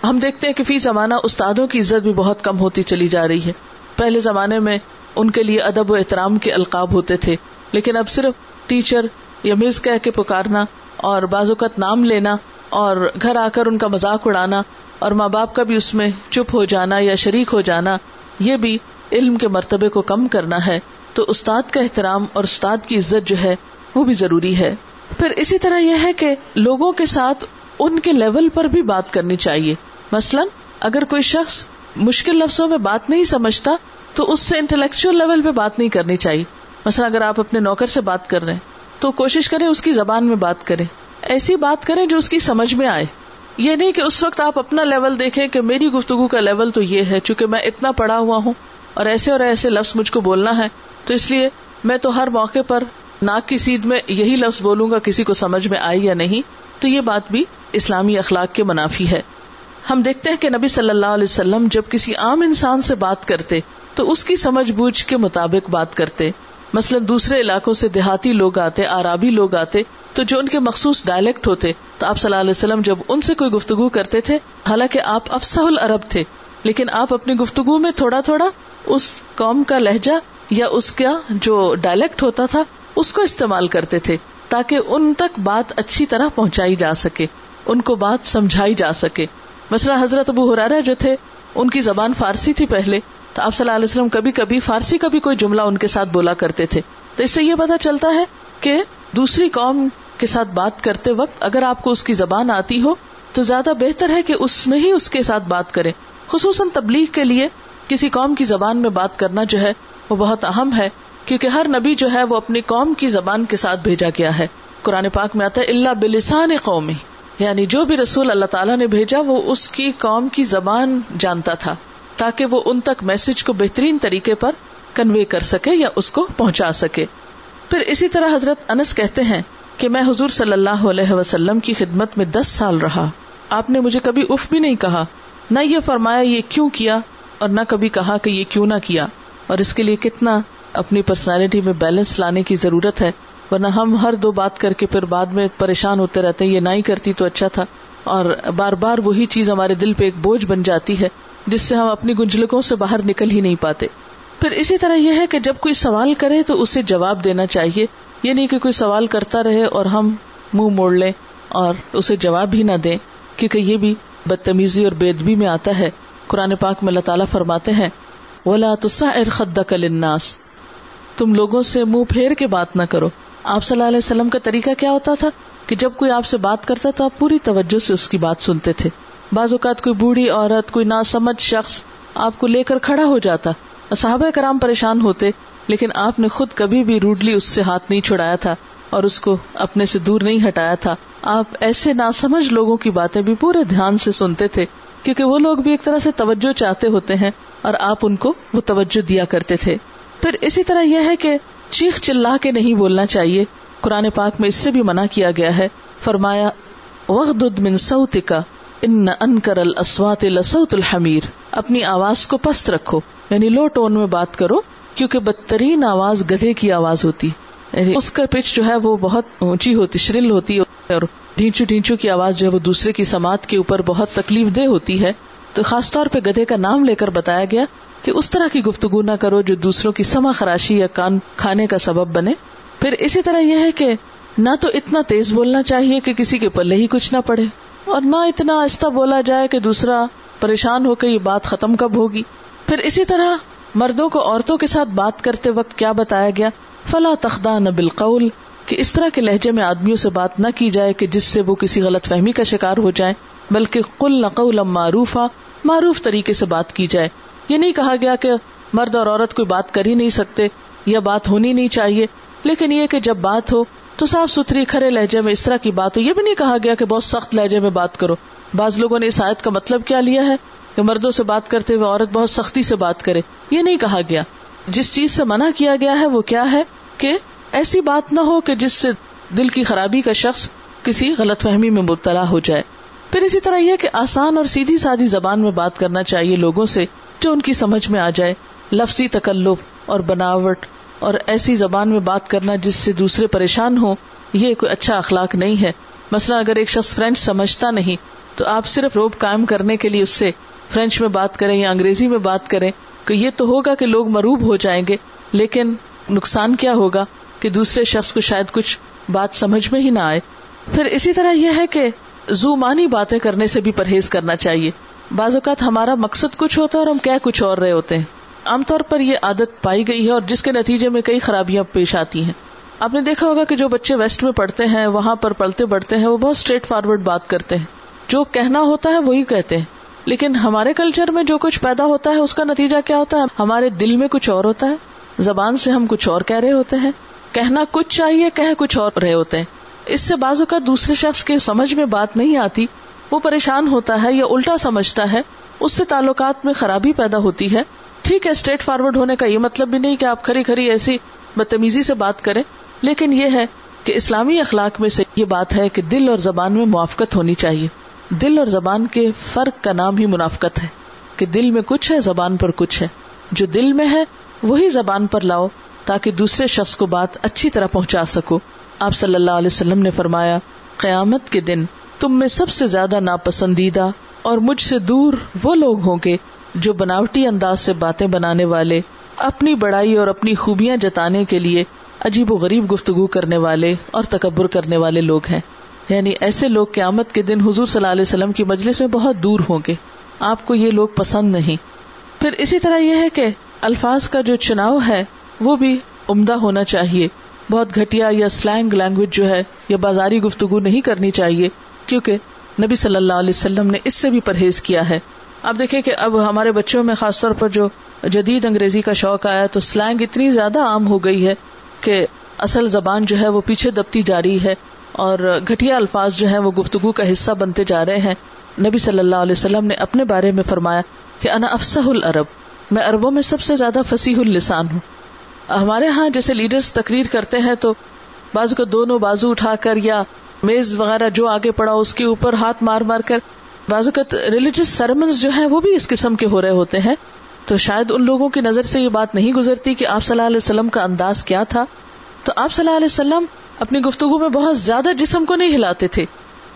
ہم دیکھتے ہیں کہ فی زمانہ استادوں کی عزت بھی بہت کم ہوتی چلی جا رہی ہے۔ پہلے زمانے میں ان کے لیے ادب و احترام کے القاب ہوتے تھے، لیکن اب صرف ٹیچر یا مز کہہ کے پکارنا اور بازوقت نام لینا اور گھر آ کر ان کا مذاق اڑانا اور ماں باپ کا بھی اس میں چپ ہو جانا یا شریک ہو جانا، یہ بھی علم کے مرتبے کو کم کرنا ہے۔ تو استاد کا احترام اور استاد کی عزت جو ہے، وہ بھی ضروری ہے۔ پھر اسی طرح یہ ہے کہ لوگوں کے ساتھ ان کے لیول پر بھی بات کرنی چاہیے۔ مثلاً اگر کوئی شخص مشکل لفظوں میں بات نہیں سمجھتا، تو اس سے انٹلیکچل لیول پہ بات نہیں کرنی چاہیے۔ مثلا اگر آپ اپنے نوکر سے بات کر رہے ہیں، تو کوشش کریں اس کی زبان میں بات کریں۔ ایسی بات کریں جو اس کی سمجھ میں آئے۔ یہ نہیں کہ اس وقت آپ اپنا لیول دیکھیں کہ میری گفتگو کا لیول تو یہ ہے، چونکہ میں اتنا پڑھا ہوا ہوں اور ایسے اور ایسے لفظ مجھ کو بولنا ہے، تو اس لیے میں تو ہر موقع پر ناک کی سیدھ میں یہی لفظ بولوں گا کسی کو سمجھ میں آئی یا نہیں، تو یہ بات بھی اسلامی اخلاق کے منافی ہے۔ ہم دیکھتے ہیں کہ نبی صلی اللہ علیہ وسلم جب کسی عام انسان سے بات کرتے، تو اس کی سمجھ بوجھ کے مطابق بات کرتے۔ مثلاً دوسرے علاقوں سے دیہاتی لوگ آتے آرابی لوگ آتے، تو جو ان کے مخصوص ڈائلیکٹ ہوتے، تو آپ صلی اللہ علیہ وسلم جب ان سے کوئی گفتگو کرتے تھے، حالانکہ آپ افسہ العرب تھے، لیکن آپ اپنی گفتگو میں تھوڑا تھوڑا اس قوم کا لہجہ یا اس کا جو ڈائلیکٹ ہوتا تھا اس کو استعمال کرتے تھے تاکہ ان تک بات اچھی طرح پہنچائی جا سکے، ان کو بات سمجھائی جا سکے۔ مثلا حضرت ابو حرارہ جو تھے، ان کی زبان فارسی تھی پہلے، تو آپ صلی اللہ علیہ وسلم کبھی کبھی فارسی کا بھی کوئی جملہ ان کے ساتھ بولا کرتے تھے۔ تو اس سے یہ پتا چلتا ہے کہ دوسری قوم کے ساتھ بات کرتے وقت اگر آپ کو اس کی زبان آتی ہو، تو زیادہ بہتر ہے کہ اس میں ہی اس کے ساتھ بات کرے خصوصاً تبلیغ کے لیے کسی قوم کی زبان میں بات کرنا جو ہے، وہ بہت اہم ہے۔ کیونکہ ہر نبی جو ہے وہ اپنی قوم کی زبان کے ساتھ بھیجا گیا ہے۔ قرآن پاک میں آتا ہے اللہ بلسان قومی یعنی جو بھی رسول اللہ تعالیٰ نے بھیجا، وہ اس کی قوم کی زبان جانتا تھا، تاکہ وہ ان تک میسج کو بہترین طریقے پر کنوے کر سکے یا اس کو پہنچا سکے۔ پھر اسی طرح حضرت انس کہتے ہیں کہ میں حضور صلی اللہ علیہ وسلم کی خدمت میں دس سال رہا۔ آپ نے مجھے کبھی اف بھی نہیں کہا، نہ یہ فرمایا یہ کیوں کیا، اور نہ کبھی کہا کہ یہ کیوں نہ کیا، اور اس کے لیے کتنا اپنی پرسنالٹی میں بیلنس لانے کی ضرورت ہے، ورنہ ہم ہر دو بات کر کے پھر بعد میں پریشان ہوتے رہتے یہ نہ ہی کرتی تو اچھا تھا۔ اور بار بار وہی چیز ہمارے دل پہ ایک بوجھ بن جاتی ہے، جس سے ہم اپنی گنجلکوں سے باہر نکل ہی نہیں پاتے۔ پھر اسی طرح یہ ہے کہ جب کوئی سوال کرے تو اسے جواب دینا چاہیے یہ نہیں کہ کوئی سوال کرتا رہے اور ہم منہ مو موڑ لیں اور اسے جواب بھی نہ دیں، کیونکہ یہ بھی بدتمیزی اور بےدبی میں آتا ہے۔ قرآن پاک میں اللہ تعالیٰ فرماتے ہیں، ولا الناس تم لوگوں سے منہ پھیر کے بات نہ کرو۔ آپ صلی اللہ علیہ وسلم کا طریقہ کیا ہوتا تھا؟ کہ جب کوئی آپ سے بات کرتا تو آپ پوری توجہ سے اس کی بات سنتے تھے۔ بعض اوقات کوئی بوڑھی عورت، کوئی ناسمجھ شخص آپ کو لے کر کھڑا ہو جاتا۔ صحابہ کرام پریشان ہوتے، لیکن آپ نے خود کبھی بھی روڈلی اس سے ہاتھ نہیں چھڑایا تھا اور اس کو اپنے سے دور نہیں ہٹایا تھا۔ آپ ایسے ناسمجھ لوگوں کی باتیں بھی پورے دھیان سے سنتے تھے، کیونکہ وہ لوگ بھی ایک طرح سے توجہ چاہتے ہوتے ہیں اور آپ ان کو وہ توجہ دیا کرتے تھے۔ پھر اسی طرح یہ ہے کہ چیخ چلا کے نہیں بولنا چاہیے۔ قرآن پاک میں اس سے بھی منع کیا گیا ہے۔ فرمایا وغد من صوتک ان انکر الاسوات لصوت الحمیر اپنی آواز کو پست رکھو۔ یعنی لو ٹون میں بات کرو، کیونکہ بدترین آواز گدھے کی آواز ہوتی۔ یعنی اس کا پچ جو ہے وہ بہت اونچی ہوتی، شرل ہوتی اور ڈھینچو ڈھینچو کی آواز جو ہے وہ دوسرے کی سماعت کے اوپر بہت تکلیف دہ ہوتی ہے۔ تو خاص طور پہ گدھے کا نام لے کر بتایا گیا کہ اس طرح کی گفتگو نہ کرو جو دوسروں کی سما خراشی یا کان کھانے کا سبب بنے۔ پھر اسی طرح یہ ہے کہ نہ تو اتنا تیز بولنا چاہیے کہ کسی کے پلے ہی کچھ نہ پڑے، اور نہ اتنا آہستہ بولا جائے کہ دوسرا پریشان ہو کے یہ بات ختم کب ہوگی۔ پھر اسی طرح مردوں کو عورتوں کے ساتھ بات کرتے وقت کیا بتایا گیا؟ فلا تخدہ نہ بالقول، کہ اس طرح کے لہجے میں آدمیوں سے بات نہ کی جائے کہ جس سے وہ کسی غلط فہمی کا شکار ہو جائے بلکہ کل نقول معروف معروف طریقے سے بات کی جائے۔ یہ نہیں کہا گیا کہ مرد اور عورت کوئی بات کر ہی نہیں سکتے یا بات ہونی نہیں چاہیے، لیکن یہ کہ جب بات ہو تو صاف ستھری کھڑے لہجے میں اس طرح کی بات ہو۔ یہ بھی نہیں کہا گیا کہ بہت سخت لہجے میں بات کرو۔ بعض لوگوں نے اس آیت کا مطلب کیا لیا ہے کہ مردوں سے بات کرتے ہوئے عورت بہت سختی سے بات کرے۔ یہ نہیں کہا گیا۔ جس چیز سے منع کیا گیا ہے وہ کیا ہے کہ ایسی بات نہ ہو کہ جس سے دل کی خرابی کا شخص کسی غلط فہمی میں مبتلا ہو جائے۔ پھر اسی طرح یہ کہ آسان اور سیدھی سادی زبان میں بات کرنا چاہیے لوگوں سے۔ جو ان کی سمجھ میں آ جائے، لفظی تکلف اور بناوٹ اور ایسی زبان میں بات کرنا جس سے دوسرے پریشان ہو یہ کوئی اچھا اخلاق نہیں ہے۔ مثلا اگر ایک شخص فرینچ سمجھتا نہیں، تو آپ صرف روب قائم کرنے کے لیے اس سے فرینچ میں بات کریں یا انگریزی میں بات کریں کہ یہ تو ہوگا کہ لوگ مروب ہو جائیں گے۔ لیکن نقصان کیا ہوگا کہ دوسرے شخص کو شاید کچھ بات سمجھ میں ہی نہ آئے۔ پھر اسی طرح یہ ہے کہ زو مانی باتیں کرنے سے بھی پرہیز کرنا چاہیے۔ بعض اوقات ہمارا مقصد کچھ ہوتا ہے اور ہم کیا کچھ اور رہے ہوتے ہیں۔ عام طور پر یہ عادت پائی گئی ہے اور جس کے نتیجے میں کئی خرابیاں پیش آتی ہیں۔ آپ نے دیکھا ہوگا کہ جو بچے ویسٹ میں پڑھتے ہیں، وہاں پر پلتے بڑھتے ہیں، وہ بہت اسٹریٹ فارورڈ بات کرتے ہیں۔ جو کہنا ہوتا ہے وہی کہتے ہیں۔ لیکن ہمارے کلچر میں جو کچھ پیدا ہوتا ہے، اس کا نتیجہ کیا ہوتا ہے؟ ہمارے دل میں کچھ اور ہوتا ہے۔ زبان سے ہم کچھ اور کہہ رہے ہوتے ہیں۔ کہنا کچھ چاہیے کہ کچھ اور رہے ہوتے ہیں۔ اس سے بازو کا دوسرے شخص کے سمجھ میں بات نہیں آتی۔ وہ پریشان ہوتا ہے یا الٹا سمجھتا ہے، اس سے تعلقات میں خرابی پیدا ہوتی ہے۔ ٹھیک ہے اسٹریٹ فارورڈ ہونے کا یہ مطلب بھی نہیں کہ آپ کھری کھری ایسی بدتمیزی سے بات کریں۔ لیکن یہ ہے کہ اسلامی اخلاق میں سے یہ بات ہے کہ دل اور زبان میں موافقت ہونی چاہیے۔ دل اور زبان کے فرق کا نام ہی منافقت ہے۔ کہ دل میں کچھ ہے، زبان پر کچھ ہے۔ جو دل میں ہے، وہی زبان پر لاؤ تاکہ دوسرے شخص کو بات اچھی طرح پہنچا سکو۔ آپ صلی اللہ علیہ وسلم نے فرمایا، قیامت کے دن تم میں سب سے زیادہ ناپسندیدہ اور مجھ سے دور وہ لوگ ہوں گے جو بناوٹی انداز سے باتیں بنانے والے، اپنی بڑائی اور اپنی خوبیاں جتانے کے لیے عجیب و غریب گفتگو کرنے والے اور تکبر کرنے والے لوگ ہیں۔ یعنی ایسے لوگ قیامت کے دن حضور صلی اللہ علیہ وسلم کی مجلس میں بہت دور ہوں گے۔ آپ کو یہ لوگ پسند نہیں۔ پھر اسی طرح یہ ہے کہ الفاظ کا جو چناؤ ہے، وہ بھی عمدہ ہونا چاہیے۔ بہت گھٹیا یا سلینگ لینگویج جو ہے، یا بازاری گفتگو نہیں کرنی چاہیے۔ کیونکہ نبی صلی اللہ علیہ وسلم نے اس سے بھی پرہیز کیا ہے۔ اب دیکھیں کہ اب ہمارے بچوں میں خاص طور پر جو جدید انگریزی کا شوق آیا تو سلینگ اتنی زیادہ عام ہو گئی ہے کہ اصل زبان جو ہے وہ پیچھے دبتی جا رہی ہے اور گٹیا الفاظ جو ہے وہ گفتگو کا حصہ بنتے جا رہے ہیں۔ نبی صلی اللہ علیہ وسلم نے اپنے بارے میں فرمایا کہ انا افسح العرب، میں اربوں میں سب سے زیادہ فصیح السان ہوں۔ ہمارے ہاں جیسے لیڈرز تقریر کرتے ہیں تو بازو کو دونوں بازو اٹھا کر یا میز وغیرہ جو آگے پڑا اس کے اوپر ہاتھ مار مار کر بازو کا ریلیجیس سرمنس جو ہے وہ بھی اس قسم کے ہو رہے ہوتے ہیں۔ تو شاید ان لوگوں کی نظر سے یہ بات نہیں گزرتی کہ آپ صلی اللہ علیہ وسلم کا انداز کیا تھا۔ تو آپ صلی اللہ علیہ وسلم اپنی گفتگو میں بہت زیادہ جسم کو نہیں ہلاتے تھے۔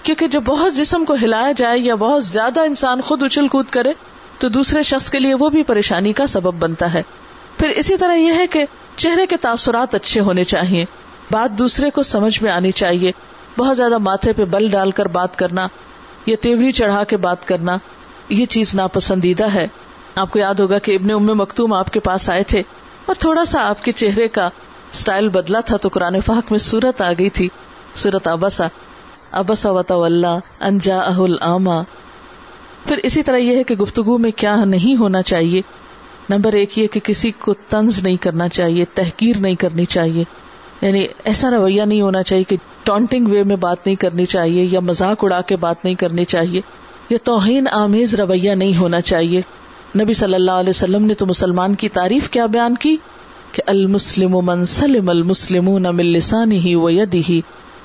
کیونکہ جب بہت جسم کو ہلایا جائے یا بہت زیادہ انسان خود اچھل کود کرے، تو دوسرے شخص کے لیے وہ بھی پریشانی کا سبب بنتا ہے۔ پھر اسی طرح یہ ہے کہ چہرے کے تاثرات اچھے ہونے چاہیے۔ بات دوسرے کو سمجھ میں آنی چاہیے۔ بہت زیادہ ماتھے پہ بل ڈال کر بات کرنا، یا تیوری چڑھا کے بات کرنا، یہ چیز ناپسندیدہ ہے۔ آپ کو یاد ہوگا کہ ابن ام مکتوم آپ کے پاس آئے تھے اور تھوڑا سا آپ کے چہرے کا اسٹائل بدلا تھا تو قرآن فاق میں سورت آ گئی تھی، سورت ابسا۔ ابسا وطا انجا اہل آما پھر اسی طرح یہ ہے کہ گفتگو میں کیا نہیں ہونا چاہیے۔ نمبر ایک یہ کہ کسی کو تنز نہیں کرنا چاہیے، تحقیر نہیں کرنی چاہیے۔ یعنی ایسا رویہ نہیں ہونا چاہیے کہ ٹونٹنگ وے میں بات نہیں کرنی چاہیے یا مذاق اڑا کے بات نہیں کرنی چاہیے، یا توہین آمیز رویہ نہیں ہونا چاہیے۔ نبی صلی اللہ علیہ وسلم نے تو مسلمان کی تعریف کیا بیان کی کہ المسلم من سلم المسلم ہی و ہی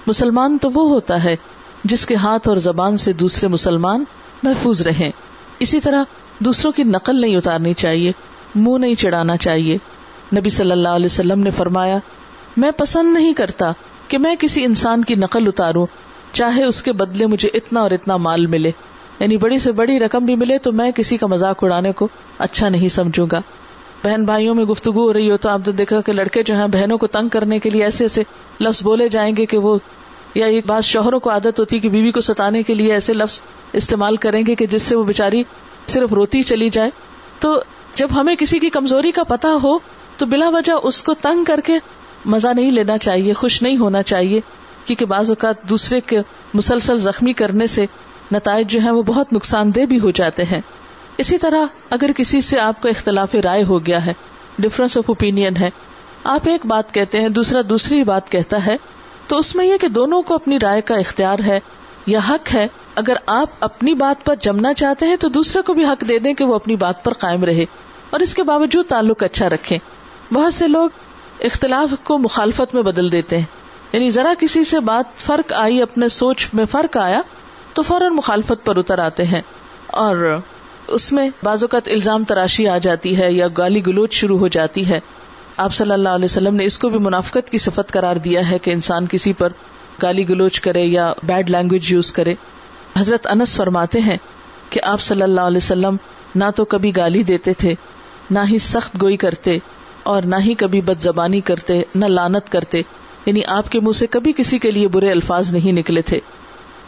مسلمان تو وہ ہوتا ہے جس کے ہاتھ اور زبان سے دوسرے مسلمان محفوظ رہیں۔ اسی طرح دوسروں کی نقل نہیں اتارنی چاہیے، منہ نہیں چڑھانا چاہیے۔ نبی صلی اللہ علیہ وسلم نے فرمایا، میں پسند نہیں کرتا کہ میں کسی انسان کی نقل اتاروں، چاہے اس کے بدلے مجھے اتنا اور اتنا مال ملے۔ یعنی بڑی سے بڑی رقم بھی ملے تو میں کسی کا مذاق اڑانے کو اچھا نہیں سمجھوں گا۔ بہن بھائیوں میں گفتگو ہو رہی ہو تو آپ تو دیکھا کہ لڑکے جو ہیں بہنوں کو تنگ کرنے کے لیے ایسے ایسے لفظ بولے جائیں گے کہ وہ یا ایک بات شوہروں کو عادت ہوتی کہ بیوی کو ستانے کے لیے ایسے لفظ استعمال کریں گے کہ جس سے وہ بےچاری صرف روتی چلی جائے۔ تو جب ہمیں کسی کی کمزوری کا پتا ہو تو بلا وجہ اس کو تنگ کر کے مزہ نہیں لینا چاہیے، خوش نہیں ہونا چاہیے، کیونکہ بعض اوقات دوسرے کے مسلسل زخمی کرنے سے نتائج جو ہیں وہ بہت نقصان دہ بھی ہو جاتے ہیں۔ اسی طرح اگر کسی سے آپ کا اختلاف رائے ہو گیا ہے ڈفرنس آف اوپین ہے، آپ ایک بات کہتے ہیں، دوسرا دوسری بات کہتا ہے، تو اس میں یہ کہ دونوں کو اپنی رائے کا اختیار ہے یا حق ہے۔ اگر آپ اپنی بات پر جمنا چاہتے ہیں، تو دوسرے کو بھی حق دے دیں کہ وہ اپنی بات پر قائم رہے۔ اور اس کے باوجود تعلق اچھا رکھے بہت سے لوگ اختلاف کو مخالفت میں بدل دیتے ہیں۔ یعنی ذرا کسی سے بات فرق آئی، اپنے سوچ میں فرق آیا، تو فوراً مخالفت پر اتر آتے ہیں۔ اور اس میں بعض اوقات الزام تراشی آ جاتی ہے یا گالی گلوچ شروع ہو جاتی ہے۔ آپ صلی اللہ علیہ وسلم نے اس کو بھی منافقت کی صفت قرار دیا ہے کہ انسان کسی پر گالی گلوچ کرے یا بیڈ لینگویج یوز کرے۔ حضرت انس فرماتے ہیں کہ آپ صلی اللہ علیہ وسلم نہ تو کبھی گالی دیتے تھے، نہ ہی سخت گوئی کرتے۔ اور نہ ہی کبھی بد زبانی کرتے، نہ لانت کرتے۔ یعنی آپ کے منہ سے کبھی کسی کے لیے برے الفاظ نہیں نکلے تھے۔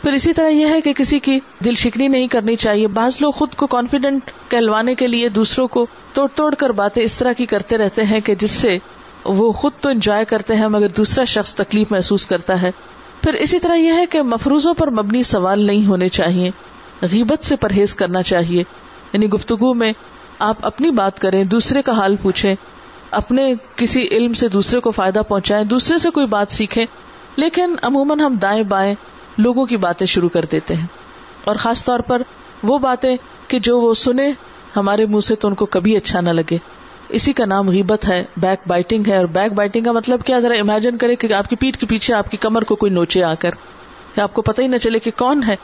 پھر اسی طرح یہ ہے کہ کسی کی دل شکنی نہیں کرنی چاہیے۔ بعض لوگ خود کو کانفیڈینٹ کہلوانے کے لیے دوسروں کو توڑ توڑ کر باتیں اس طرح کی کرتے رہتے ہیں کہ جس سے وہ خود تو انجوائے کرتے ہیں مگر دوسرا شخص تکلیف محسوس کرتا ہے۔ پھر اسی طرح یہ ہے کہ مفروضوں پر مبنی سوال نہیں ہونے چاہیے۔ غیبت سے پرہیز کرنا چاہیے۔ یعنی گفتگو میں آپ اپنی بات کریں، دوسرے کا حال پوچھیں۔ اپنے کسی علم سے دوسرے کو فائدہ پہنچائیں، دوسرے سے کوئی بات سیکھیں، لیکن عموماً ہم دائیں بائیں لوگوں کی باتیں شروع کر دیتے ہیں۔ اور خاص طور پر وہ باتیں کہ جو وہ سنے ہمارے منہ سے تو ان کو کبھی اچھا نہ لگے۔ اسی کا نام غیبت ہے، بیک بائٹنگ ہے۔ اور بیک بائٹنگ کا مطلب کیا؟ ذرا امیجن کرے کہ آپ کی پیٹ کے پیچھے آپ کی کمر کو کوئی نوچے آ کر آپ کو پتہ ہی نہ چلے کہ کون ہے۔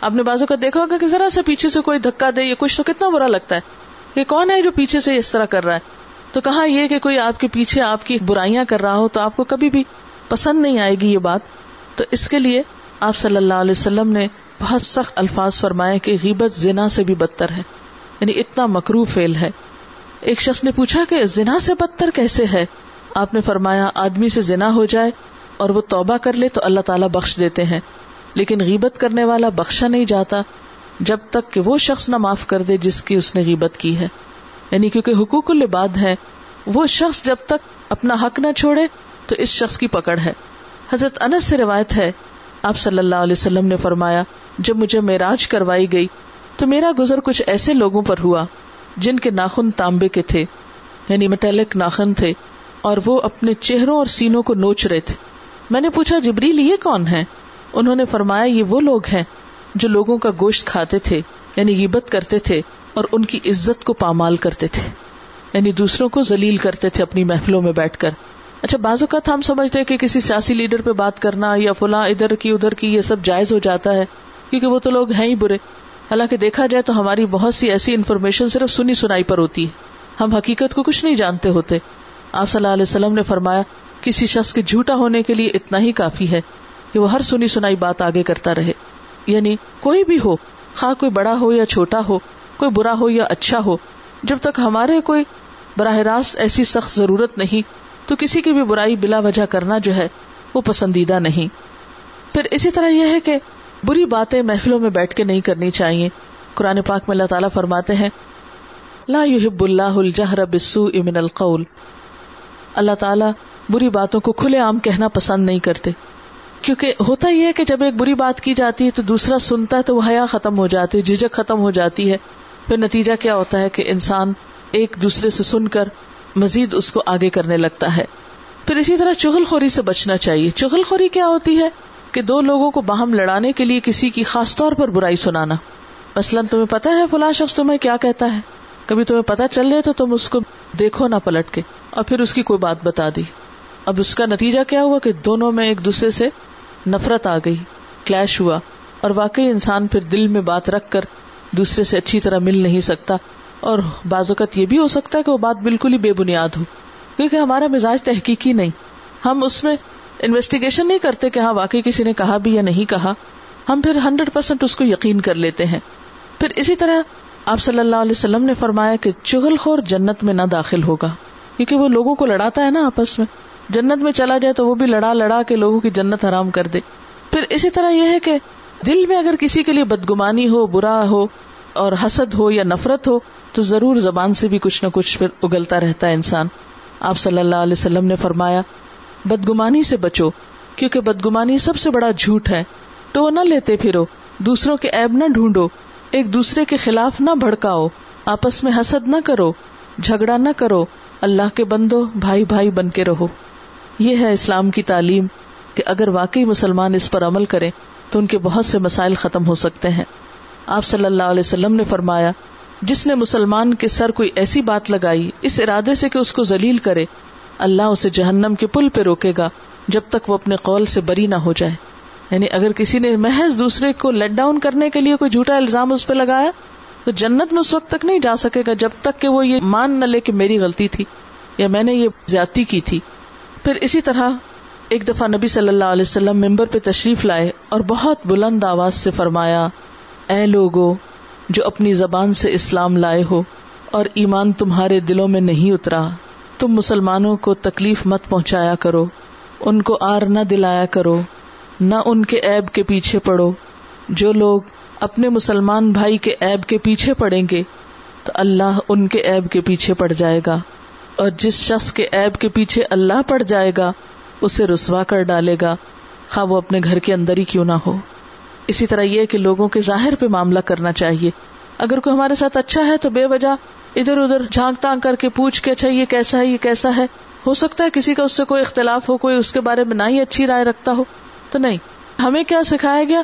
آپ نے بازو کا دیکھا ہوگا کہ ذرا سا پیچھے سے کوئی دھکا دے یا کچھ، تو کتنا برا لگتا ہے کہ کون ہے جو پیچھے سے اس طرح کر رہا ہے؟ تو کہا یہ کہ کوئی آپ کے پیچھے آپ کی برائیاں کر رہا ہو تو آپ کو کبھی بھی پسند نہیں آئے گی یہ بات۔ تو اس کے لیے آپ صلی اللہ علیہ وسلم نے بہت سخت الفاظ فرمائے کہ غیبت زنا سے بھی بدتر ہے یعنی اتنا مکرو فیل ہے۔ ایک شخص نے پوچھا کہ زنا سے بدتر کیسے ہے؟ آپ نے فرمایا، آدمی سے زنا ہو جائے اور وہ توبہ کر لے تو اللہ تعالیٰ بخش دیتے ہیں۔ لیکن غیبت کرنے والا بخشا نہیں جاتا جب تک کہ وہ شخص نہ معاف کر دے جس کی اس نے غیبت کی ہے۔ یعنی کیونکہ حقوق العباد ہے وہ شخص جب تک اپنا حق نہ چھوڑے تو اس شخص کی پکڑ ہے۔ حضرت انس سے روایت ہے، آپ صلی اللہ علیہ وسلم نے فرمایا، جب مجھے معراج کروائی گئی تو میرا گزر کچھ ایسے لوگوں پر ہوا جن کے ناخن تانبے کے تھے یعنی مٹیلک ناخن تھے، اور وہ اپنے چہروں اور سینوں کو نوچ رہے تھے۔ میں نے پوچھا جبری لیے کون ہے انہوں نے فرمایا، یہ وہ لوگ ہیں جو لوگوں کا گوشت کھاتے تھے یعنی غیبت کرتے تھے۔ اور ان کی عزت کو پامال کرتے تھے۔ یعنی دوسروں کو ذلیل کرتے تھے اپنی محفلوں میں بیٹھ کر۔ اچھا بعض اوقات ہم سمجھتے کہ کسی سیاسی لیڈر پہ بات کرنا یا فلاں ادھر کی ادھر کی یہ سب جائز ہو جاتا ہے، کیونکہ وہ تو لوگ ہیں ہی برے۔ حالانکہ دیکھا جائے تو ہماری بہت سی ایسی انفارمیشن صرف سنی سنائی پر ہوتی ہے۔ ہم حقیقت کو کچھ نہیں جانتے ہوتے۔ آپ صلی اللہ علیہ وسلم نے فرمایا، کسی شخص کے جھوٹا ہونے کے لیے اتنا ہی کافی ہے کہ وہ ہر سنی سنائی بات آگے کرتا رہے۔ یعنی کوئی بھی ہو، خواہ کوئی بڑا ہو یا چھوٹا ہو کوئی برا ہو یا اچھا ہو، جب تک ہمارے کوئی براہ راست ایسی سخت ضرورت نہیں، تو کسی کی بھی برائی بلا وجہ کرنا جو ہے، وہ پسندیدہ نہیں۔ پھر اسی طرح یہ ہے کہ بری باتیں محفلوں میں بیٹھ کے نہیں کرنی چاہیے۔ قرآن پاک میں اللہ تعالیٰ فرماتے ہیں، لا يحب اللہ الجہر بالسوء من القول۔ اللہ تعالیٰ بری باتوں کو کھلے عام کہنا پسند نہیں کرتے۔ کیونکہ ہوتا ہی ہے کہ جب ایک بری بات کی جاتی ہے تو دوسرا سنتا ہے تو وہ حیا ختم ہو جاتی ہے جھجک ختم ہو جاتی ہے۔ پھر نتیجہ کیا ہوتا ہے کہ انسان ایک دوسرے سے سن کر مزید اس کو آگے کرنے لگتا ہے۔ پھر اسی طرح چغل خوری سے بچنا چاہیے۔ چغل خوری کیا ہوتی ہے؟ کہ دو لوگوں کو باہم لڑانے کے لیے کسی کی خاص طور پر برائی سنانا۔ مثلاً تمہیں پتا ہے فلاں شخص تمہیں کیا کہتا ہے۔ کبھی تمہیں پتا چل رہے تو تم اس کو دیکھو نہ پلٹ کے۔ اور پھر اس کی کوئی بات بتا دی۔ اب اس کا نتیجہ کیا ہوا کہ دونوں میں ایک دوسرے سے نفرت آ گئی، کلیش ہوا۔ اور واقعی انسان پھر دل میں بات رکھ کر دوسرے سے اچھی طرح مل نہیں سکتا اور بعض اوقات یہ بھی ہو سکتا ہے کہ وہ بات بالکل ہی بے بنیاد ہو کیونکہ ہمارا مزاج تحقیقی نہیں۔ ہم اس میں انویسٹیگیشن نہیں کرتے کہ ہاں واقعی کسی نے کہا بھی یا نہیں کہا۔ ہم پھر ہنڈریڈ پرسینٹ اس کو یقین کر لیتے ہیں۔ پھر اسی طرح آپ صلی اللہ علیہ وسلم نے فرمایا کہ چغل خور جنت میں نہ داخل ہوگا۔ کیونکہ وہ لوگوں کو لڑاتا ہے نا آپس میں۔ جنت میں چلا جائے تو وہ بھی لڑا لڑا کے لوگوں کی جنت حرام کر دے۔ پھر اسی طرح یہ ہے کہ دل میں اگر کسی کے لیے بدگمانی ہو، برا ہو اور حسد ہو یا نفرت ہو، تو ضرور زبان سے بھی کچھ نہ کچھ پھر اگلتا رہتا ہے انسان۔ آپ صلی اللہ علیہ وسلم نے فرمایا، بدگمانی سے بچو، کیونکہ بدگمانی سب سے بڑا جھوٹ ہے۔ تو نہ لیتے پھرو، دوسروں کے ایب نہ ڈھونڈو، ایک دوسرے کے خلاف نہ بھڑکاؤ، آپس میں حسد نہ کرو، جھگڑا نہ کرو، اللہ کے بندو، بھائی بھائی بن کے رہو۔ یہ ہے اسلام کی تعلیم کہ اگر واقعی مسلمان اس پر عمل کرے تو ان کے بہت سے مسائل ختم ہو سکتے ہیں۔ آپ صلی اللہ علیہ وسلم نے فرمایا، جس نے مسلمان کے سر کوئی ایسی بات لگائی، اس ارادے سے کہ اس کو ذلیل کرے، اللہ اسے جہنم کے پل پہ روکے گا جب تک وہ اپنے قول سے بری نہ ہو جائے۔ یعنی اگر کسی نے محض دوسرے کو لیٹ ڈاؤن کرنے کے لیے کوئی جھوٹا الزام اس پہ لگایا، تو جنت میں اس وقت تک نہیں جا سکے گا جب تک کہ وہ یہ مان نہ لے کہ میری غلطی تھی یا میں نے یہ زیادتی کی تھی۔ پھر اسی طرح ایک دفعہ نبی صلی اللہ علیہ وسلم ممبر پہ تشریف لائے اور بہت بلند آواز سے فرمایا، اے لوگو، جو اپنی زبان سے اسلام لائے ہو اور ایمان تمہارے دلوں میں نہیں اترا، تم مسلمانوں کو تکلیف مت پہنچایا کرو، ان کو آر نہ دلایا کرو، نہ ان کے عیب کے پیچھے پڑو۔ جو لوگ اپنے مسلمان بھائی کے ایب کے پیچھے پڑیں گے، تو اللہ ان کے ایب کے پیچھے پڑ جائے گا۔ اور جس شخص کے ایب کے پیچھے اللہ پڑ جائے گا اسے رسوا کر ڈالے گا۔ خواہ وہ اپنے گھر کے اندر ہی کیوں نہ ہو۔ اسی طرح یہ کہ لوگوں کے ظاہر پہ معاملہ کرنا چاہیے۔ اگر کوئی ہمارے ساتھ اچھا ہے تو بے وجہ ادھر ادھر جھانک تانگ کر کے پوچھ کے اچھا یہ کیسا ہے، یہ کیسا ہے؟ ہو سکتا ہے کسی کا اس سے کوئی اختلاف ہو، کوئی اس کے بارے میں نہ ہی اچھی رائے رکھتا ہو۔ تو نہیں، ہمیں کیا سکھایا گیا؟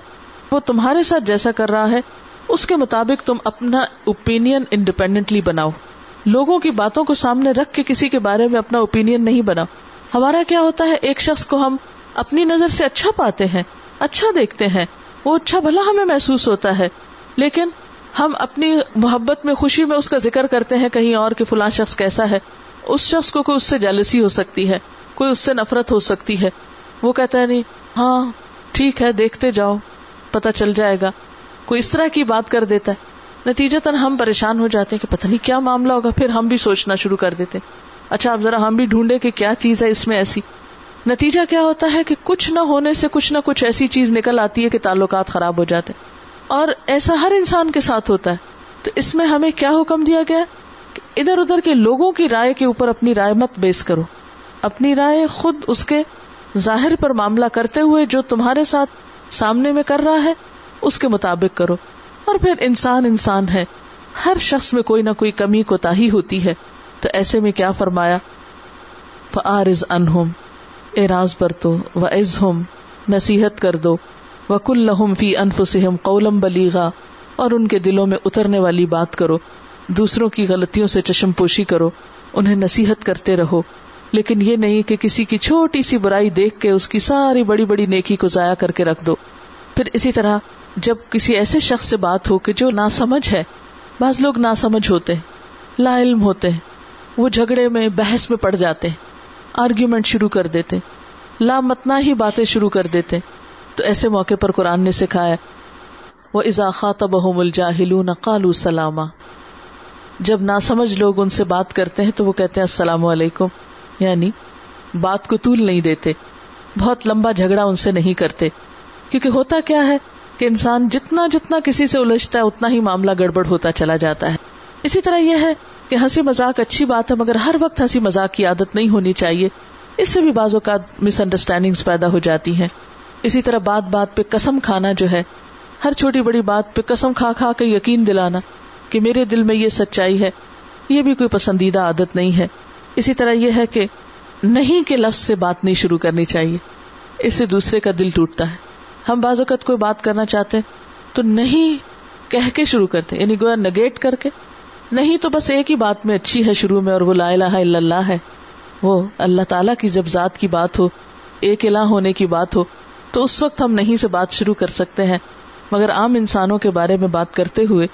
وہ تمہارے ساتھ جیسا کر رہا ہے، اس کے مطابق تم اپنا اوپین انڈیپینڈنٹلی بناؤ۔ لوگوں کی باتوں کو سامنے رکھ کے کسی کے بارے میں اپنا اوپین نہیں بناؤ۔ ہمارا کیا ہوتا ہے؟ ایک شخص کو ہم اپنی نظر سے اچھا پاتے ہیں اچھا دیکھتے ہیں۔ وہ اچھا بھلا ہمیں محسوس ہوتا ہے۔ لیکن ہم اپنی محبت میں، خوشی میں اس کا ذکر کرتے ہیں، کہیں اور کہ فلاں شخص کیسا ہے۔ اس شخص کو کوئی اس سے جالسی ہو سکتی ہے، کوئی اس سے نفرت ہو سکتی ہے۔ وہ کہتا ہے، نہیں ہاں ٹھیک ہے، دیکھتے جاؤ پتا چل جائے گا۔ کوئی اس طرح کی بات کر دیتا ہے۔ نتیجہ تن ہم پریشان ہو جاتے ہیں کہ پتہ نہیں کیا معاملہ ہوگا۔ پھر ہم بھی سوچنا شروع کر دیتے اچھا اب ذرا ہم بھی ڈھونڈے کہ کیا چیز ہے اس میں ایسی۔ نتیجہ کیا ہوتا ہے کہ کچھ نہ ہونے سے کچھ نہ کچھ ایسی چیز نکل آتی ہے کہ تعلقات خراب ہو جاتے۔ اور ایسا ہر انسان کے ساتھ ہوتا ہے۔ تو اس میں ہمیں کیا حکم دیا گیا؟ کہ ادھر ادھر کے لوگوں کی رائے کے اوپر اپنی رائے مت بیس کرو۔ اپنی رائے خود اس کے ظاہر پر معاملہ کرتے ہوئے جو تمہارے ساتھ سامنے میں کر رہا ہے، اس کے مطابق کرو۔ اور پھر انسان انسان ہے۔ ہر شخص میں کوئی نہ کوئی کمی کو تاہی ہوتی ہے۔ تو ایسے میں کیا فرمایا؟ فعارز انہم اراض برتو و عز ہوم نصیحت کر دو و کل لہم فی انفسم قولم بلیغا اور ان کے دلوں میں اترنے والی بات کرو، دوسروں کی غلطیوں سے چشم پوشی کرو، انہیں نصیحت کرتے رہو۔ لیکن یہ نہیں کہ کسی کی چھوٹی سی برائی دیکھ کے اس کی ساری بڑی بڑی نیکی کو ضائع کر کے رکھ دو۔ پھر اسی طرح جب کسی ایسے شخص سے بات ہو کہ جو نا سمجھ ہے، بعض لوگ نا سمجھ ہوتے لا علم ہوتے ہیں وہ جھگڑے میں بحث میں پڑ جاتے آرگیومنٹ شروع کر دیتے لا متنا ہی باتیں شروع کر دیتے۔ تو ایسے موقع پر قرآن نے سکھایا وہ اضاخا تب الجاہل قالو سلامہ جب نہ سمجھ لوگ ان سے بات کرتے ہیں تو وہ کہتے ہیں، السلام علیکم۔ یعنی بات کو طول نہیں دیتے، بہت لمبا جھگڑا ان سے نہیں کرتے۔ کیونکہ ہوتا کیا ہے کہ انسان جتنا جتنا کسی سے الجھتا ہے، اتنا ہی معاملہ گڑبڑ ہوتا چلا جاتا ہے۔ اسی طرح یہ ہے کہ ہنسی مزاق اچھی بات ہے، مگر ہر وقت ہنسی مزاق کی عادت نہیں ہونی چاہیے۔ اس سے بھی بعض اوقات مس انڈرسٹینڈنگ پیدا ہو جاتی ہیں۔ اسی طرح بات بات پہ قسم کھانا جو ہے، ہر چھوٹی بڑی بات پہ قسم کھا کھا کے یقین دلانا کہ میرے دل میں یہ سچائی ہے، یہ بھی کوئی پسندیدہ عادت نہیں ہے۔ اسی طرح یہ ہے کہ نہیں کے لفظ سے بات نہیں شروع کرنی چاہیے۔ اس سے دوسرے کا دل ٹوٹتا ہے۔ ہم بعض اوقات کوئی بات کرنا چاہتے تو نہیں کہہ کے شروع کرتے یعنی گویا نگیٹ کر کے نہیں تو بس ایک ہی بات میں اچھی ہے شروع میں اور وہ لا الہ الا اللہ ہے۔ وہ اللہ تعالیٰ کی جب ذات کی بات ہو، ایک الہ ہونے کی بات ہو، تو اس وقت ہم نہیں سے بات شروع کر سکتے ہیں۔ مگر عام انسانوں کے بارے میں بات کرتے ہوئے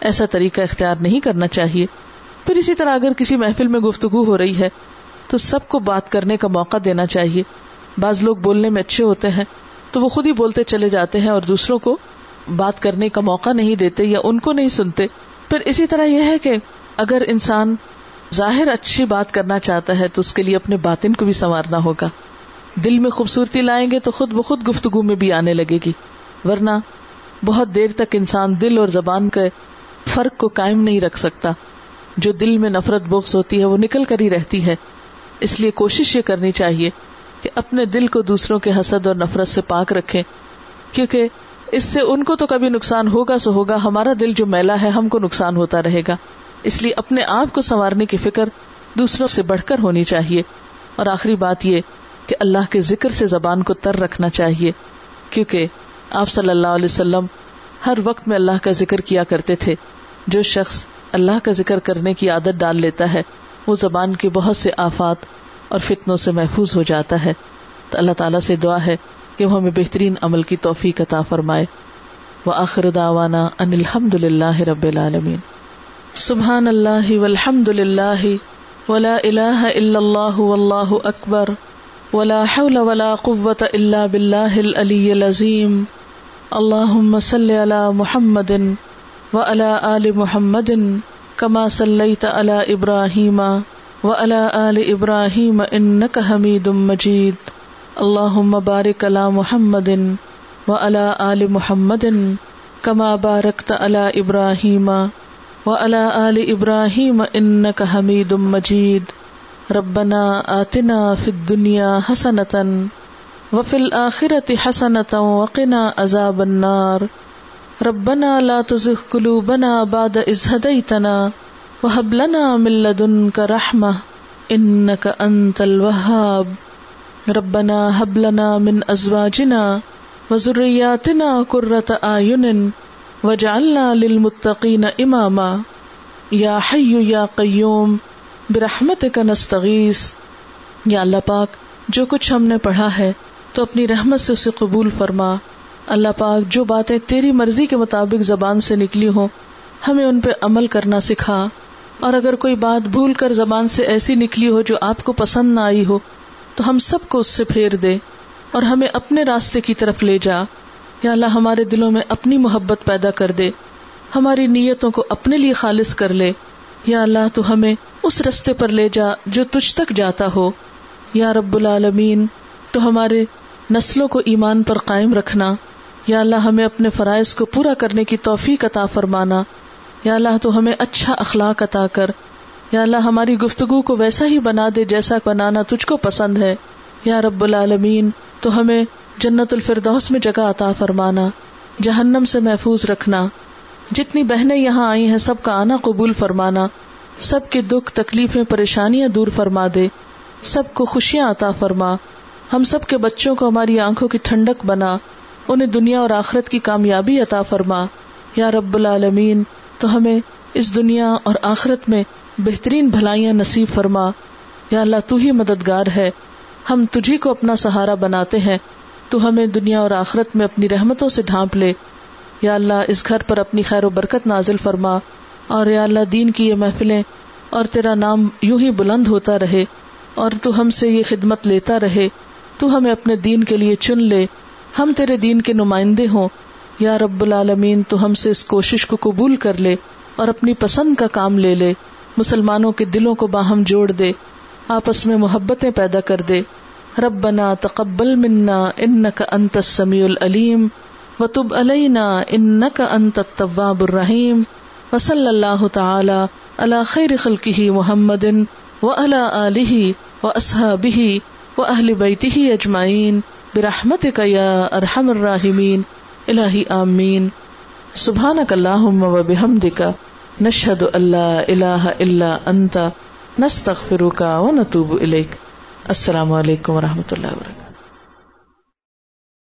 ایسا طریقہ اختیار نہیں کرنا چاہیے۔ پھر اسی طرح اگر کسی محفل میں گفتگو ہو رہی ہے، تو سب کو بات کرنے کا موقع دینا چاہیے۔ بعض لوگ بولنے میں اچھے ہوتے ہیں، تو وہ خود ہی بولتے چلے جاتے ہیں اور دوسروں کو بات کرنے کا موقع نہیں دیتے یا ان کو نہیں سنتے۔ پھر اسی طرح یہ ہے کہ اگر انسان ظاہر اچھی بات کرنا چاہتا ہے تو اس کے لیے اپنے باطن کو بھی سنوارنا ہوگا۔ دل میں خوبصورتی لائیں گے تو خود بخود گفتگو میں بھی آنے لگے گی۔ ورنہ بہت دیر تک انسان دل اور زبان کے فرق کو قائم نہیں رکھ سکتا۔ جو دل میں نفرت بوکس ہوتی ہے وہ نکل کر ہی رہتی ہے۔ اس لیے کوشش یہ کرنی چاہیے کہ اپنے دل کو دوسروں کے حسد اور نفرت سے پاک رکھے کیونکہ اس سے ان کو تو کبھی نقصان ہوگا سو ہوگا، ہمارا دل جو میلا ہے، ہم کو نقصان ہوتا رہے گا۔ اس لیے اپنے آپ کو سنوارنے کی فکر دوسروں سے بڑھ کر ہونی چاہیے۔ اور آخری بات یہ کہ اللہ کے ذکر سے زبان کو تر رکھنا چاہیے۔ کیونکہ آپ صلی اللہ علیہ وسلم ہر وقت میں اللہ کا ذکر کیا کرتے تھے۔ جو شخص اللہ کا ذکر کرنے کی عادت ڈال لیتا ہے، وہ زبان کے بہت سے آفات اور فتنوں سے محفوظ ہو جاتا ہے۔ تو اللہ تعالیٰ سے دعا ہے کہ وہ ہمیں بہترین عمل کی توفیق عطا فرمائے۔ وآخر دعوانا ان الحمد للہ رب العالمین۔ سبحان اللہ والحمد للہ ولا الہ الا اللہ واللہ اکبر۔ ولا حول ولا قوة الا باللہ العلی العظیم۔ اللہم صلی علی محمد وعلى آل محمد کما صلیت علی ابراہیم وعلى آل ابراہیم انک حمید مجید۔ اللہم بارک علی محمد وعلى آل محمد كما باركت على إبراهيم وعلى آل إبراهيم إنك حميد مجيد ربنا آتنا في الدنيا حسنة وفي الآخرة حسنة وقنا عذاب النار. ربنا لا تزغ قلوبنا بعد إذ هديتنا وهب لنا من لدنك رحمة إنك أنت الوهاب ربنا هب لنا من أزواجنا وذرياتنا قرة أعين وجعلنا للمتقين إماما یا حی یا قیوم برحمتک نستغیث یا اللہ پاک جو کچھ ہم نے پڑھا ہے تو اپنی رحمت سے اسے قبول فرما اللہ پاک جو باتیں تیری مرضی کے مطابق زبان سے نکلی ہوں ہمیں ان پہ عمل کرنا سکھا اور اگر کوئی بات بھول کر زبان سے ایسی نکلی ہو جو آپ کو پسند نہ آئی ہو تو ہم سب کو اس سے پھیر دے اور ہمیں اپنے راستے کی طرف لے جا۔ یا اللہ، ہمارے دلوں میں اپنی محبت پیدا کر دے۔ ہماری نیتوں کو اپنے لیے خالص کر لے۔ یا اللہ، تو ہمیں اس رستے پر لے جا جو تجھ تک جاتا ہو۔ یا رب العالمین، تو ہمارے نسلوں کو ایمان پر قائم رکھنا۔ یا اللہ، ہمیں اپنے فرائض کو پورا کرنے کی توفیق عطا فرمانا۔ یا اللہ، تو ہمیں اچھا اخلاق عطا کر۔ یا اللہ ہماری گفتگو کو ویسا ہی بنا دے جیسا بنانا تجھ کو پسند ہے۔ یا رب العالمین، تو ہمیں جنت الفردوس میں جگہ عطا فرمانا، جہنم سے محفوظ رکھنا۔ جتنی بہنیں یہاں آئی ہیں، سب کا آنا قبول فرمانا۔ سب کے دکھ، تکلیفیں، پریشانیاں دور فرما دے۔ سب کو خوشیاں عطا فرما۔ ہم سب کے بچوں کو ہماری آنکھوں کی ٹھنڈک بنا۔ انہیں دنیا اور آخرت کی کامیابی عطا فرما۔ یا رب العالمین، تو ہمیں اس دنیا اور آخرت میں بہترین بھلائیاں نصیب فرما۔ یا اللہ، تو ہی مددگار ہے۔ ہم تجھی کو اپنا سہارا بناتے ہیں۔ تو ہمیں دنیا اور آخرت میں اپنی رحمتوں سے ڈھانپ لے۔ یا اللہ، اس گھر پر اپنی خیر و برکت نازل فرما۔ اور یا اللہ، دین کی یہ محفلیں اور تیرا نام یوں ہی بلند ہوتا رہے۔ اور تو ہم سے یہ خدمت لیتا رہے۔ تو ہمیں اپنے دین کے لیے چن لے۔ ہم تیرے دین کے نمائندے ہوں۔ یا رب العالمین، تو ہم سے اس کوشش کو قبول کر لے اور اپنی پسند کا کام لے لے۔ مسلمانوں کے دلوں کو باہم جوڑ دے، آپس میں محبتیں پیدا کر دے۔ رب بنا تقبل منا ان کا انت سمیع العلیم و تب علینا ان کا انت طواب الرحیم و صلی اللہ تعالی اللہ خیر خلقی محمد و اللہ علیہ و اصحابہ و اہل بیتہ اجمعین برحمت یا ارحم الراحمین، الہی آمین۔ سبحانک اللہم و بحمدک نشہد اللہ اللہ الا انت، نستغفرک و نتوب الیک۔ السلام علیکم و رحمۃ اللہ وبرکاتہ۔